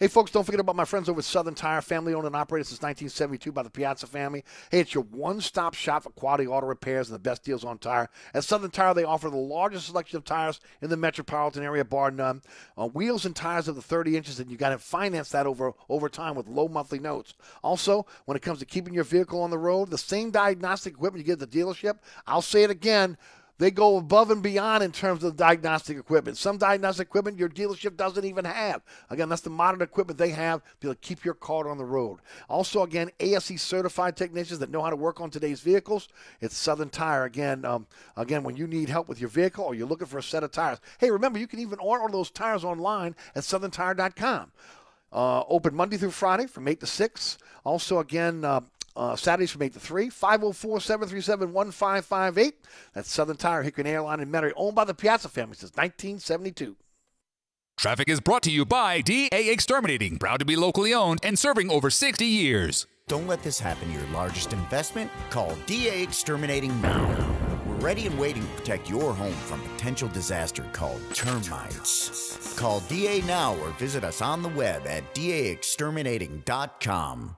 Hey, folks, don't forget about my friends over at Southern Tire, family owned and operated since 1972 by the Piazza family. Hey, it's your one stop shop for quality auto repairs and the best deals on tire. At Southern Tire, they offer the largest selection of tires in the metropolitan area, bar none. Uh, wheels and tires of the 30 inches, and you got to finance that over, over time with low monthly notes. Also, when it comes to keeping your vehicle on the road, the same diagnostic equipment you get at the dealership, I'll say it again they go above and beyond in terms of diagnostic equipment. Some diagnostic equipment your dealership doesn't even have. Again, that's the modern equipment they have to keep your car on the road. Also, again, ASE certified technicians that know how to work on today's vehicles. It's Southern Tire. Again, um, again, when you need help with your vehicle or you're looking for a set of tires. Hey, remember you can even order those tires online at southerntire.com. Uh, open Monday through Friday from 8 to 6. Also, again, uh, uh, Saturdays from 8 to 3. 504 737 1558. That's Southern Tire, Hickory Airline, and Metairie, owned by the Piazza family since 1972. Traffic is brought to you by DA Exterminating, proud to be locally owned and serving over 60 years. Don't let this happen to your largest investment. Call DA Exterminating now. We're ready and waiting to protect your home from potential disaster called termites. Call DA now or visit us on the web at daexterminating.com.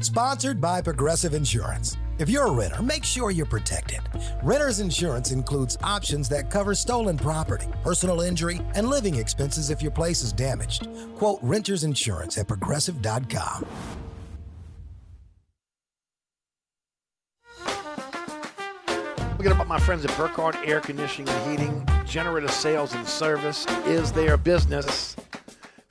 Sponsored by Progressive Insurance. If you're a renter, make sure you're protected. Renter's insurance includes options that cover stolen property, personal injury, and living expenses if your place is damaged. Quote Renter's Insurance at progressive.com. forget about my friends at Burkhardt Air Conditioning and Heating. Generator sales and service is their business.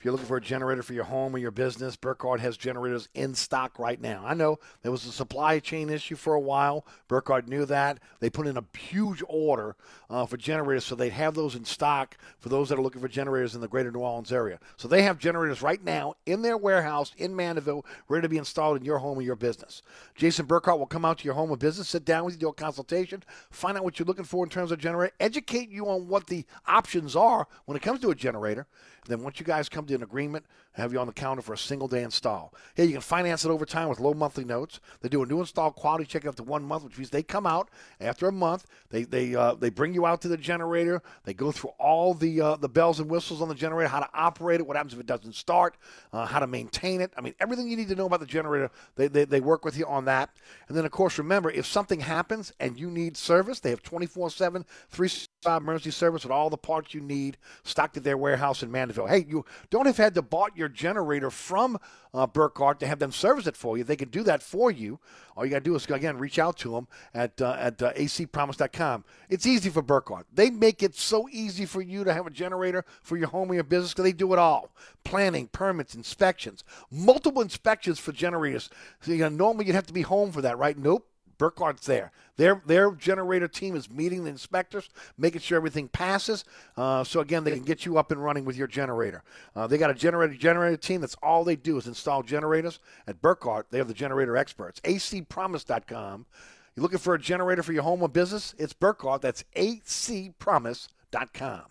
You're looking for a generator for your home or your business, Burkhardt has generators in stock right now. I know there was a supply chain issue for a while. Burkhardt knew that. They put in a huge order uh, for generators so they'd have those in stock for those that are looking for generators in the greater New Orleans area. So they have generators right now in their warehouse in Mandeville ready to be installed in your home or your business. Jason Burkhardt will come out to your home or business, sit down with you, do a consultation, find out what you're looking for in terms of generator, educate you on what the options are when it comes to a generator. Then once you guys come to an agreement, have you on the counter for a single day install. Hey, you can finance it over time with low monthly notes. They do a new install quality check to one month, which means they come out after a month. They they uh, they bring you out to the generator. They go through all the uh, the bells and whistles on the generator, how to operate it, what happens if it doesn't start, uh, how to maintain it. I mean, everything you need to know about the generator, they, they they work with you on that. And then of course, remember if something happens and you need service, they have 24/7, 365 emergency service with all the parts you need stocked at their warehouse in Mandeville. Hey, you don't have had to bought your generator from uh, Burkhardt to have them service it for you. They can do that for you. All you got to do is again reach out to them at uh, at uh, acpromise.com. It's easy for Burkhardt. They make it so easy for you to have a generator for your home or your business because they do it all: planning, permits, inspections, multiple inspections for generators. So, you know, normally you'd have to be home for that, right? Nope. Burkhardt's there. Their their generator team is meeting the inspectors, making sure everything passes. Uh, so again, they can get you up and running with your generator. Uh, they got a generator generator team. That's all they do is install generators. At Burkhardt, they have the generator experts. acpromise.com. You're looking for a generator for your home or business? It's Burkhardt. That's acpromise.com.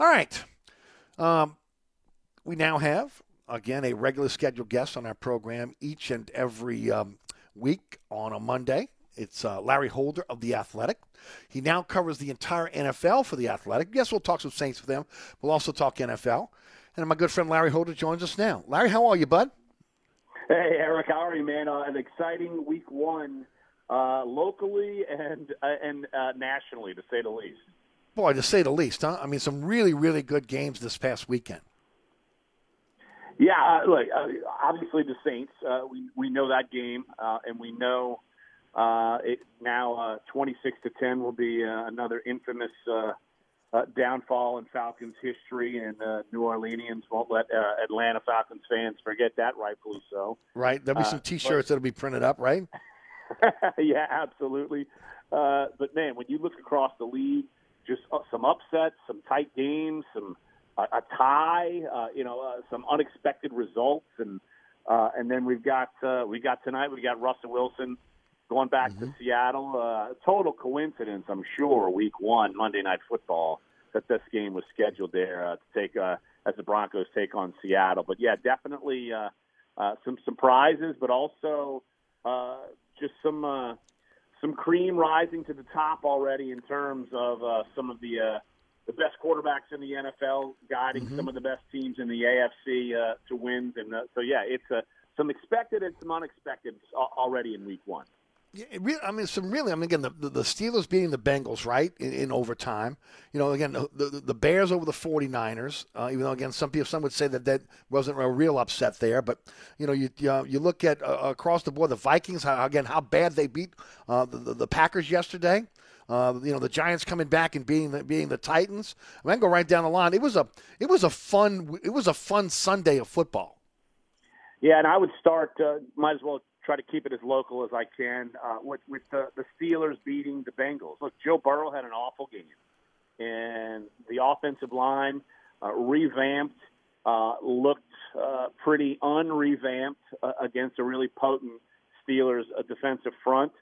All right. Um, we now have again a regular scheduled guest on our program each and every um, week on a Monday. It's uh, Larry Holder of The Athletic. He now covers the entire NFL for The Athletic. Yes, we'll talk some Saints with them. We'll also talk NFL. And my good friend Larry Holder joins us now. Larry, how are you, bud? Hey, Eric, how are you, man? Uh, an exciting week one, uh, locally and uh, and uh, nationally, to say the least. Boy, to say the least, huh? I mean, some really, really good games this past weekend. Yeah, uh, look, uh, obviously the Saints. Uh, we we know that game, uh, and we know uh, it now. Uh, Twenty six to ten will be uh, another infamous uh, uh, downfall in Falcons history, and uh, New Orleanians won't let uh, Atlanta Falcons fans forget that. Rightfully so. Right? There'll be some T-shirts that'll be printed up, right? yeah, absolutely. Uh, but man, when you look across the league, just uh, some upsets, some tight games, some a tie, uh, you know, uh, some unexpected results, and uh, and then we've got uh, we got tonight we got Russell Wilson going back to Seattle. Uh, total coincidence, I'm sure. Week one, Monday Night Football, that this game was scheduled there uh, to take uh, as the Broncos take on Seattle. But yeah, definitely uh, uh, some surprises, but also uh, just some uh, some cream rising to the top already in terms of uh, some of the uh, the best quarterbacks in the NFL guiding some of the best teams in the AFC uh, to wins, and uh, so yeah, it's uh, some expected and some unexpected already in Week One. I mean, some really. I mean, again, the, the, Steelers beating the Bengals, right, in, in overtime. You know, again, the, the, Bears over the 49ers. Uh, even though, again, some people, some would say that that wasn't a real upset there. But you know, you you, uh, you look at uh, across the board, the Vikings. How, again, how bad they beat uh, the, the Packers yesterday. Uh, you know, the Giants coming back and beating the, beating the Titans. I mean, I go right down the line. It was a it was a fun it was a fun Sunday of football. Yeah, and I would start. Uh, might as well try to keep it as local as I can uh, with with the, the Steelers beating the Bengals. Look, Joe Burrow had an awful game, and the offensive line uh, revamped, uh, looked uh, pretty unrevamped uh, against a really potent Steelers uh, defensive front.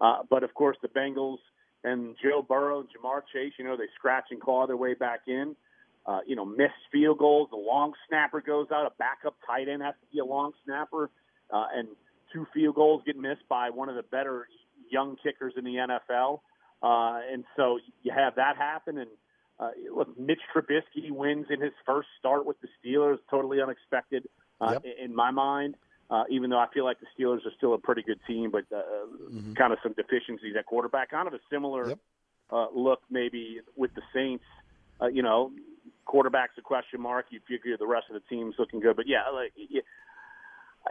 Uh, but of course, the Bengals and Joe Burrow, Ja'Marr Chase, you know, they scratch and claw their way back in. Uh, you know, missed field goals. The long snapper goes out. A backup tight end has to be a long snapper, uh, and two field goals get missed by one of the better young kickers in the NFL. Uh, and so you have that happen. And uh, look, Mitch Trubisky wins in his first start with the Steelers, totally unexpected uh, Yep. in my mind. Uh, even though I feel like the Steelers are still a pretty good team, but uh, kind of some deficiencies at quarterback. Kind of a similar uh, look maybe with the Saints. Uh, you know, quarterback's a question mark. You figure the rest of the team's looking good, but yeah, like, yeah.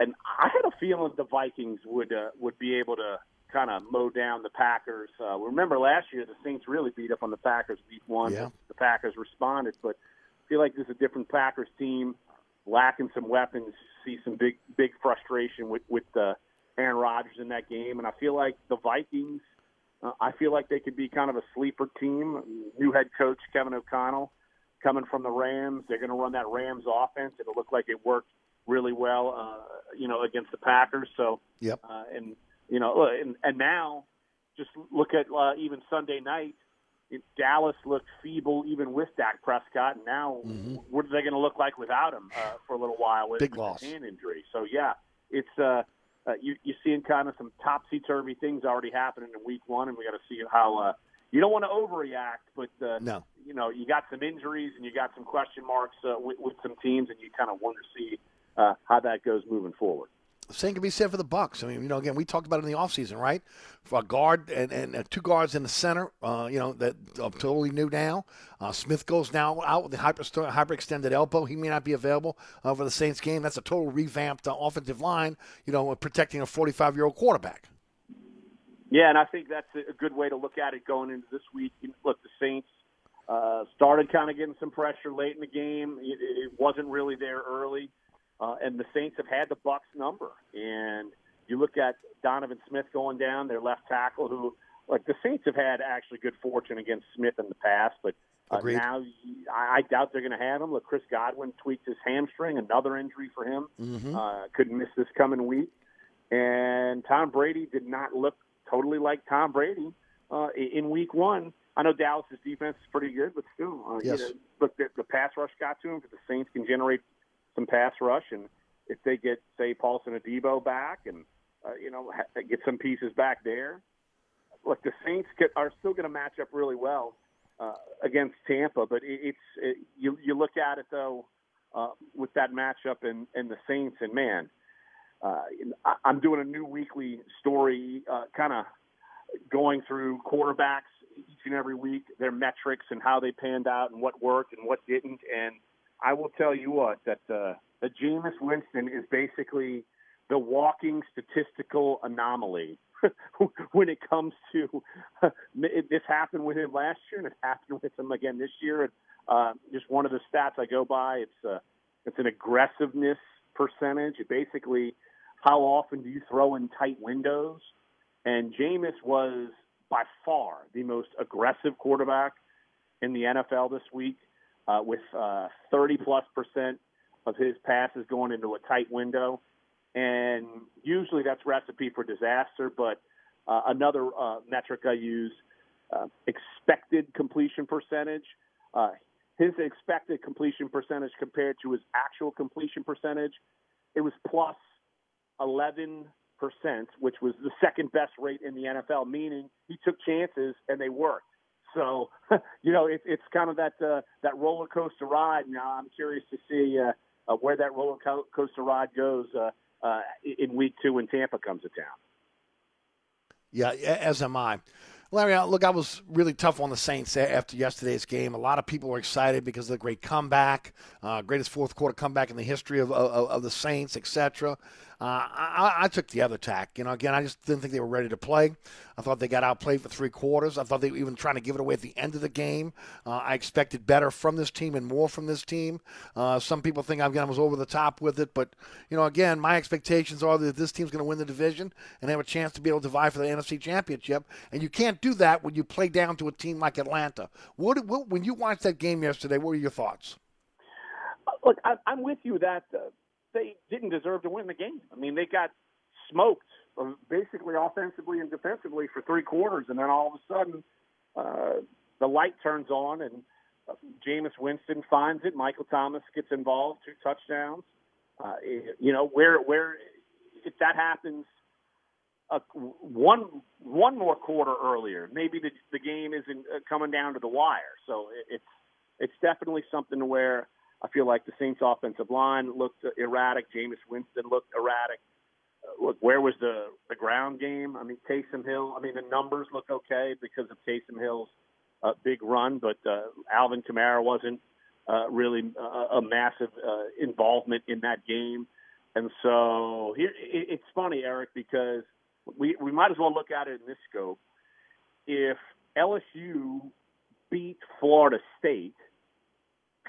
And I had a feling the Vikings would uh, would be able to kind of mow down the Packers. Uh, remember last year the Saints really beat up on the Packers week one. Yeah. The Packers responded, but I feel like this is a different Packers team, lacking some weapons. See some big big frustration with with uh, Aaron Rodgers in that game, and I feel like the Vikings. Uh, I feel like they could be kind of a sleeper team. New head coach Kevin O'Connell coming from the Rams. They're going to run that Rams offense. It'll look like it worked really well, uh, you know, against the Packers. So, Yep. uh, and you know, and, and now just look at uh, even Sunday night. It, Dallas looked feeble even with Dak Prescott, and now what are they going to look like without him uh, for a little while with, Big loss. hand injury? So yeah, it's uh, uh, you you're seeing kind of some topsy turvy things already happening in Week One, and we got to see how. Uh, you don't want to overreact, but uh, No. you know you got some injuries and you got some question marks uh, with, with some teams, and you kind of want to see uh, how that goes moving forward. Same can be said for the Bucs. I mean, you know, again, we talked about it in the offseason, right? For a guard and, and uh, two guards in the center, uh, you know, that are totally new now. Uh, Smith goes now out with the hyper, hyperextended elbow. He may not be available uh, for the Saints game. That's a total revamped uh, offensive line, you know, protecting a 45 year old quarterback. Yeah, and I think that's a a good way to look at it going into this week. Look, the Saints uh, started kind of getting some pressure late in the game. It, it wasn't really there early, uh, and the Saints have had the Bucs number. And you look at Donovan Smith going down, their left tackle, who like the Saints have had actually good fortune against Smith in the past, but uh, Agreed. now I, I doubt they're going to have him. Look, Chris Godwin tweaked his hamstring, another injury for him. Mhm. Uh, couldn't miss this coming week. And Tom Brady did not look totally like Tom Brady uh, in Week One. I know Dallas's defense is pretty good, but still, uh, Yes. you know, look, the, the pass rush got to him. But the Saints can generate some pass rush, and if they get say Paulson Adebo back, and uh, you know ha- get some pieces back there, look, the Saints get, are still going to match up really well uh, against Tampa. But it, it's it, you you look at it though uh, with that matchup and and the Saints, and man, uh, I'm doing a new weekly story, uh, kind of going through quarterbacks each and every week, their metrics and how they panned out and what worked and what didn't. And I will tell you what that uh, that Jameis Winston is basically the walking statistical anomaly when it comes to this happened with him last year and it happened with him again this year. And uh, just one of the stats I go by, it's uh, it's an aggressiveness percentage. It basically how often do you throw in tight windows? And Jameis was by far the most aggressive quarterback in the NFL this week, uh, with uh, 30 plus percent of his passes going into a tight window. And usually that's recipe for disaster. But uh, another uh, metric I use, expected completion percentage. His expected completion percentage compared to his actual completion percentage, it was plus 11 percent, which was the second best rate in the NFL. Meaning he took chances and they worked. So you know it, it's kind of that uh, that roller coaster ride. Now I'm curious to see uh, uh, where that roller co- coaster ride goes uh, uh, in week two when Tampa comes to town. Yeah, as am I. Larry, uh, look, I was really tough on the Saints after yesterday's game. A lot of people were excited because of the great comeback, uh, greatest fourth quarter comeback in the history of, of, of the Saints, etc. Uh, I, I took the other tack. You know, again, I just didn't think they were ready to play. I thought they got outplayed for three quarters. I thought they were even trying to give it away at the end of the game. Uh, I expected better from this team and more from this team. Uh, some people think I was over the top with it, but you know, again, my expectations are that this team's going to win the division and have a chance to be able to vie for the NFC Championship. And you can't do that when you play down to a team like Atlanta. What, what when you watched that game yesterday? What were your thoughts? Look, I, I'm with you that uh, they didn't deserve to win the game. I mean, they got smoked uh, basically offensively and defensively for three quarters, and then all of a sudden uh, the light turns on and uh, Jameis Winston finds it. Michael Thomas gets involved, two touchdowns. Uh, you know where where if that happens uh, one one more quarter earlier, maybe the the game isn't uh, coming down to the wire. So it, it's it's definitely something where I feel like the Saints offensive line looked erratic. Jameis Winston looked erratic. Uh, look, where was the the ground game? I mean, Taysom Hill. I mean, the numbers look okay because of Taysom Hill's uh, big run, but uh, Alvin Kamara wasn't uh, really uh, a massive uh, involvement in that game. And so here, it, it's funny, Eric, because we we might as well look at it in this scope. If LSU beat Florida State,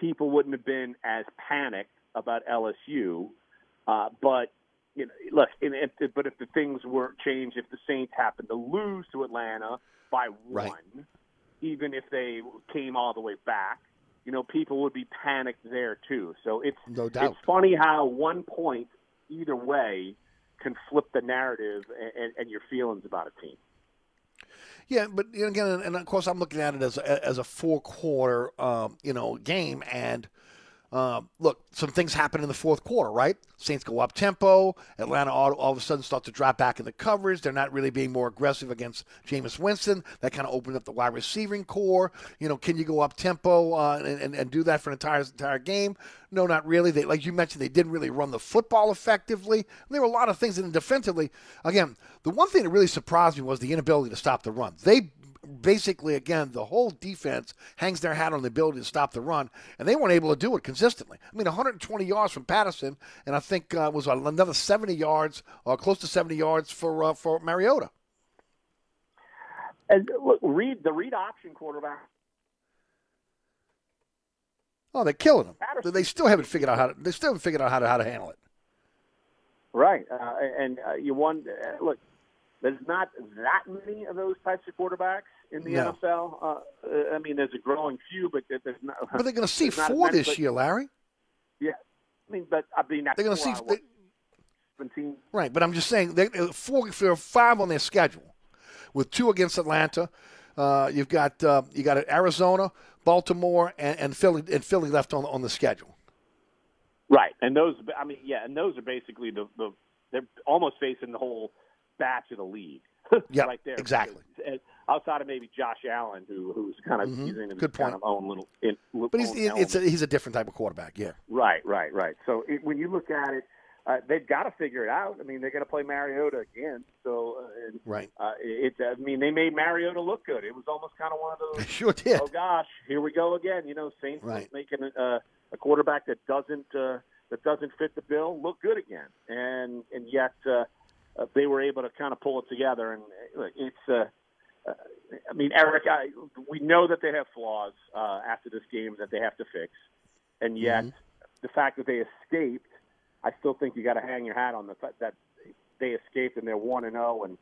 people wouldn't have been as panicked about LSU. Uh, but you know, look, and if, but if the things weren't changed, if the Saints happened to lose to Atlanta by one, Right. even if they came all the way back, you know, people would be panicked there too. So it's No doubt. it's funny how one point either way can flip the narrative and, and, and your feelings about a team. Yeah, but again, and of course, I'm looking at it as a, as a four quarter, um, you know, game. And um, look, some things happen in the fourth quarter, right? Saints go up tempo. Atlanta all, all of a sudden start to drop back in the coverage. They're not really being more aggressive against Jameis Winston. That kind of opened up the wide receiving core. You know, can you go up tempo uh, and, and, and do that for an entire entire game? No, not really. They, like you mentioned, they didn't really run the football effectively. And There were a lot of things. And defensively, again, the one thing that really surprised me was the inability to stop the run. They basically, again, the whole defense hangs their hat on the ability to stop the run, and they weren't able to do it consistently. I mean, 120 yards from Patterson, and I think uh, was another 70 yards, or close to 70 yards for uh, for Mariota. And look, read the read option quarterback. Oh, they're killing them. They still haven't figured out how to. They still haven't figured out how to how to handle it. Right, uh, and uh, you won. Uh, look, there's not that many of those types of quarterbacks in the No. NFL. Uh, I mean, there's a growing few, but there- there's not. But they're going to see there's not as four this but- year, Larry. Yeah, I mean, but I mean, They're going to see what, 17. right, but I'm just saying they uh, four. There are five on their schedule, with two against Atlanta. Uh, you've got uh, you got Arizona, Baltimore, and, and Philly, and Philly left on on the schedule. Right, and those. I mean, yeah, and those are basically the the. They're almost facing the whole batch of the league. yeah, right there. exactly. Because, uh, Outside of maybe Josh Allen, who who's kind of Mhm. using his Good kind point. of own little. In, But he's it's a, he's a different type of quarterback. Yeah. Right, right, right. So it, when you look at it, uh, they've got to figure it out. I mean, they're going to play Mariota again. So, uh, and, Right. uh, it, I mean, they made Mariota look good. It was almost kind of one of those. Sure did. Oh gosh, here we go again. You know, Saints Right. making a, a quarterback that doesn't uh, that doesn't fit the bill look good again, and and yet uh, uh, they were able to kind of pull it together. And look, it's. Uh, uh, I mean, Eric, I, we know that they have flaws uh, after this game that they have to fix, and yet the fact that they escaped, I still think you got to hang your hat on the fact that they escaped and they're one and zero, and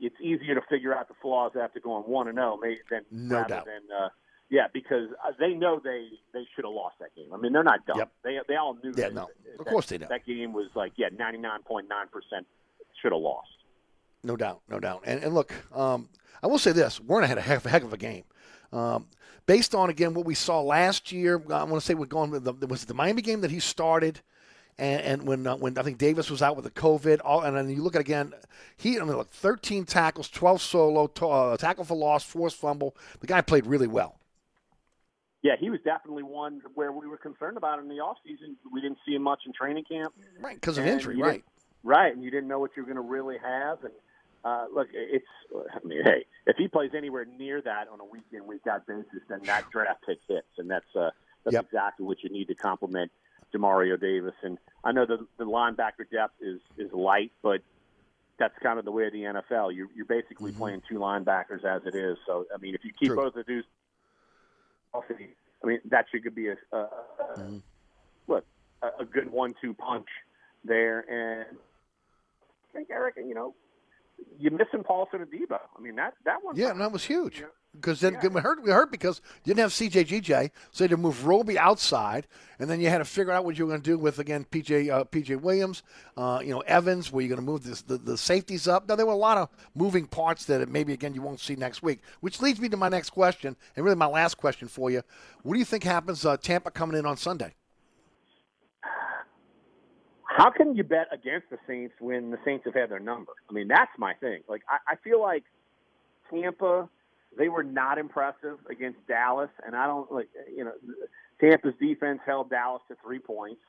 it's easier to figure out the flaws after going one and zero than No rather doubt. than uh, yeah, because uh, they know they they should have lost that game. I mean, they're not dumb. Yep. They they all knew. Yeah, that, no. Of that- course they know. That game was like yeah, ninety nine point nine percent should have lost. No doubt, no doubt. And, and look, um, I will say this: Werner had a heck, a heck of a game. Um, based on again what we saw last year, I want to say we're going. with The, was it the Miami game that he started, and, and when uh, when I think Davis was out with the COVID, all, and then you look at again, he I mean, look, 13 tackles, 12 solo, t- uh, tackle for loss, forced fumble. The guy played really well. Yeah, he was definitely one where we were concerned about him in the off season. We didn't see him much in training camp, right? Because of injury, right? Right, and you didn't know what you were going to really have. And uh, look, it's I mean, hey, if he plays anywhere near that on a week in week out basis, then that draft pick hits, and that's uh, that's Yep. exactly what you need to complement Demario Davis. And I know the the linebacker depth is is light, but that's kind of the way of the NFL. You're you're basically playing two linebackers as it is. So I mean, if you keep Mm-hmm. True. both of these healthy, I mean that should be a, a, a Mm-hmm. look a, a good one-two punch there. And think Eric, you know, you're missing Paulson and Debo. I mean that that one. Yeah, and that was huge. Because then we hurt, we hurt because you didn't have CJGJ, so you had to move Roby outside, and then you had to figure out what you were going to do with again PJ uh, PJ Williams, uh, you know Evans. Were you going to move this, the the safeties up? Now there were a lot of moving parts that maybe again you won't see next week, which leads me to my next question, and really my last question for you. What do you think happens? Uh, Tampa coming in on Sunday. How can you bet against the Saints when the Saints have had their number? I mean, that's my thing. Like, I, I feel like Tampa, they were not impressive against Dallas, and I don't like, you know, Tampa's defense held Dallas to three points.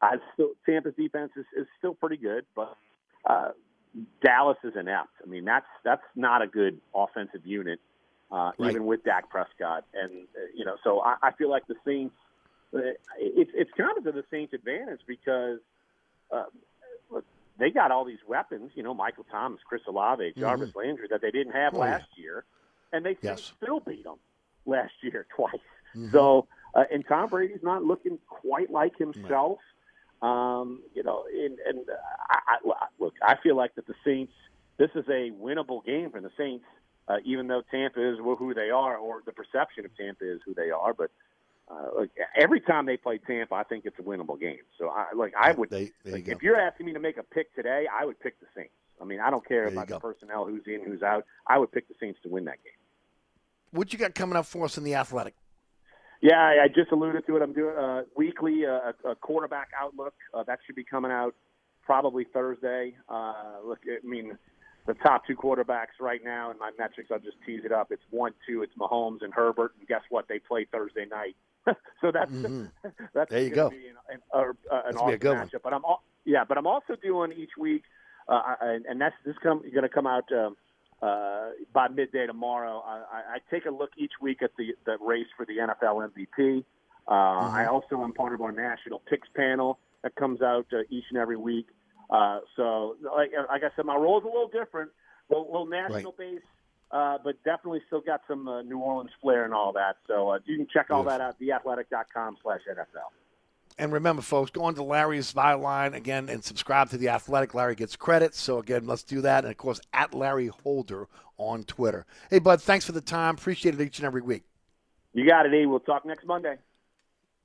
I still Tampa's defense is, is still pretty good, but uh, Dallas is inept. I mean, that's that's not a good offensive unit, uh, Right. even with Dak Prescott, and uh, you know, so I, I feel like the Saints it's it's kind of to the Saints' advantage because uh, look, they got all these weapons. You know, Michael Thomas, Chris Olave, Jarvis Mm-hmm. Landry that they didn't have Oh, yeah. last year, and they Yes. still beat them last year twice. Mhm. So, uh, and Tom Brady's not looking quite like himself. Um, you know, and, and uh, I, I, look, I feel like that the Saints. This is a winnable game for the Saints, uh, even though Tampa is who they are, or the perception of Tampa is who they are. But uh, look, every time they play Tampa, I think it's a winnable game. So, I like I would. there you like, if you're asking me to make a pick today, I would pick the Saints. I mean, I don't care There about the personnel, who's in, who's out. I would pick the Saints to win that game. What you got coming up for us in the athletic? Yeah, I, I just alluded to it. I'm doing uh, weekly uh, a quarterback outlook. Uh, that should be coming out probably Thursday. Uh, look, I mean, the top two quarterbacks right now in my metrics. I'll just tease it up. It's one, two. It's Mahomes and Herbert. And guess what? They play Thursday night. so that's Mhm. that's There you go. Be an, an, uh, an That's be a awesome good one. matchup. But I'm al- yeah, but I'm also doing each week, uh, and, and that's this come going to come out. Um, uh, by midday tomorrow, I, I, take a look each week at the, the race for the NFL MVP. Uh, I also am part of our national picks panel that comes out uh, each and every week. Uh, so, like, like I said, my role is a little different, a little, little national base, uh, but definitely still got some uh, New Orleans flair and all that. So uh, you can check all that out, theathletic.com slash NFL. And remember, folks, go on to Larry's Byline again and subscribe to The Athletic. Larry gets credit. So, again, let's do that. And, of course, at Larry Holder on Twitter. Hey, Bud, thanks for the time. Appreciate it each and every week. You got it, E. We'll talk next Monday.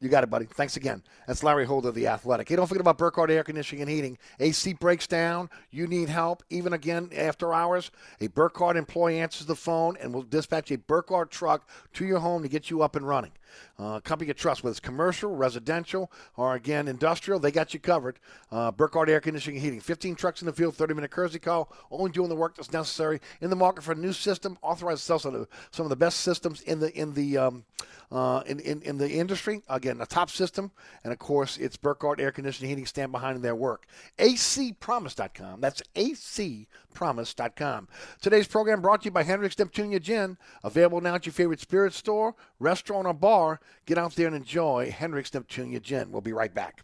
You got it, buddy. Thanks again. That's Larry Holder, The Athletic. Hey, don't forget about Burkhardt Air Conditioning and Heating. AC breaks down. You need help, even again after hours. A Burkhardt employee answers the phone and will dispatch a Burkhardt truck to your home to get you up and running. Uh, company you trust, whether it's commercial, residential, or again industrial, they got you covered. Uh, Burkhardt Air Conditioning and Heating. 15 trucks in the field, 30 minute courtesy call, only doing the work that's necessary. In the market for a new system, authorized sell some of the, of best systems in the in the um, uh, in, in in the industry. Again, a top system, and of course, it's Burkhardt Air Conditioning and Heating stand behind their work. ACPromise.com. That's ACPromise.com. Today's program brought to you by Hendricks Neptunia Gin, available now at your favorite spirit store, restaurant, or bar. Get out there and enjoy Hendricks Neptunia Gin. We'll be right back.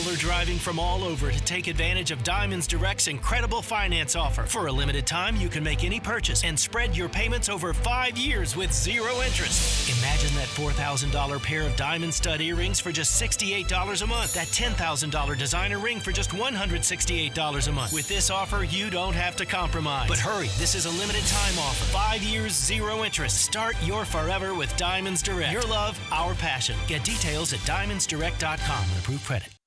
People are driving from all over to take advantage of Diamonds Direct's incredible finance offer. For a limited time, you can make any purchase and spread your payments over five years with zero interest. Imagine that $4,000 pair of diamond stud earrings for just $68 a month. That $10,000 designer ring for just $168 a month. With this offer, you don't have to compromise. But hurry, this is a limited time offer. Five years, zero interest. Start your forever with Diamonds Direct. Your love, our passion. Get details at diamondsdirect.com approved credit.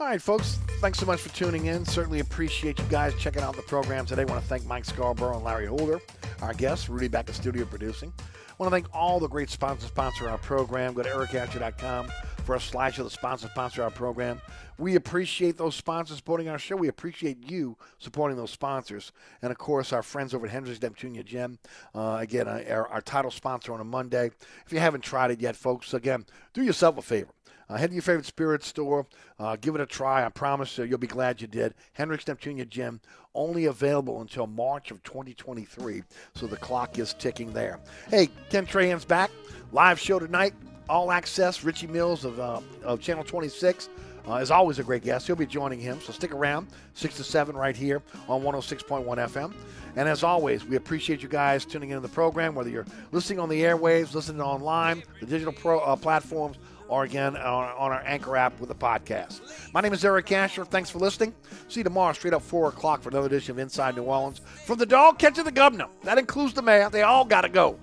All right, folks. Thanks so much for tuning in. Certainly appreciate you guys checking out the program today. want to thank Mike Scarborough and Larry Holder, our guests. Rudy back in studio producing. want to thank all the great sponsors sponsor our program. Go to ericasher.com for a slideshow of the sponsor sponsor our program. We appreciate those sponsors supporting our show. We appreciate you supporting those sponsors. And of course, our friends over at Hendricks Neptunia Gin. Uh, again, uh, our, our title sponsor on a Monday. If you haven't tried it yet, folks, again, do yourself a favor. Uh, head to your favorite spirit store. Uh, give it a try. I promise you, you'll be glad you did. Hendricks Neptunia Gin, only available until March of 2023. So the clock is ticking there. Hey, Ken Trahan's back. Live show tonight. All access. Richie Mills of, uh, of Channel 26. Uh, is always a great guest. He'll be joining him, so stick around, 6 to 7 right here on 106.1 FM. And as always, we appreciate you guys tuning into the program, whether you're listening on the airwaves, listening online, the digital pro, uh, platforms, or again on, our Anchor app with the podcast. My name is Eric Asher. Thanks for listening. See you tomorrow, straight up 4 o'clock for another edition of Inside New Orleans. From the dog catcher to the governor, that includes the mayor, they all got to go.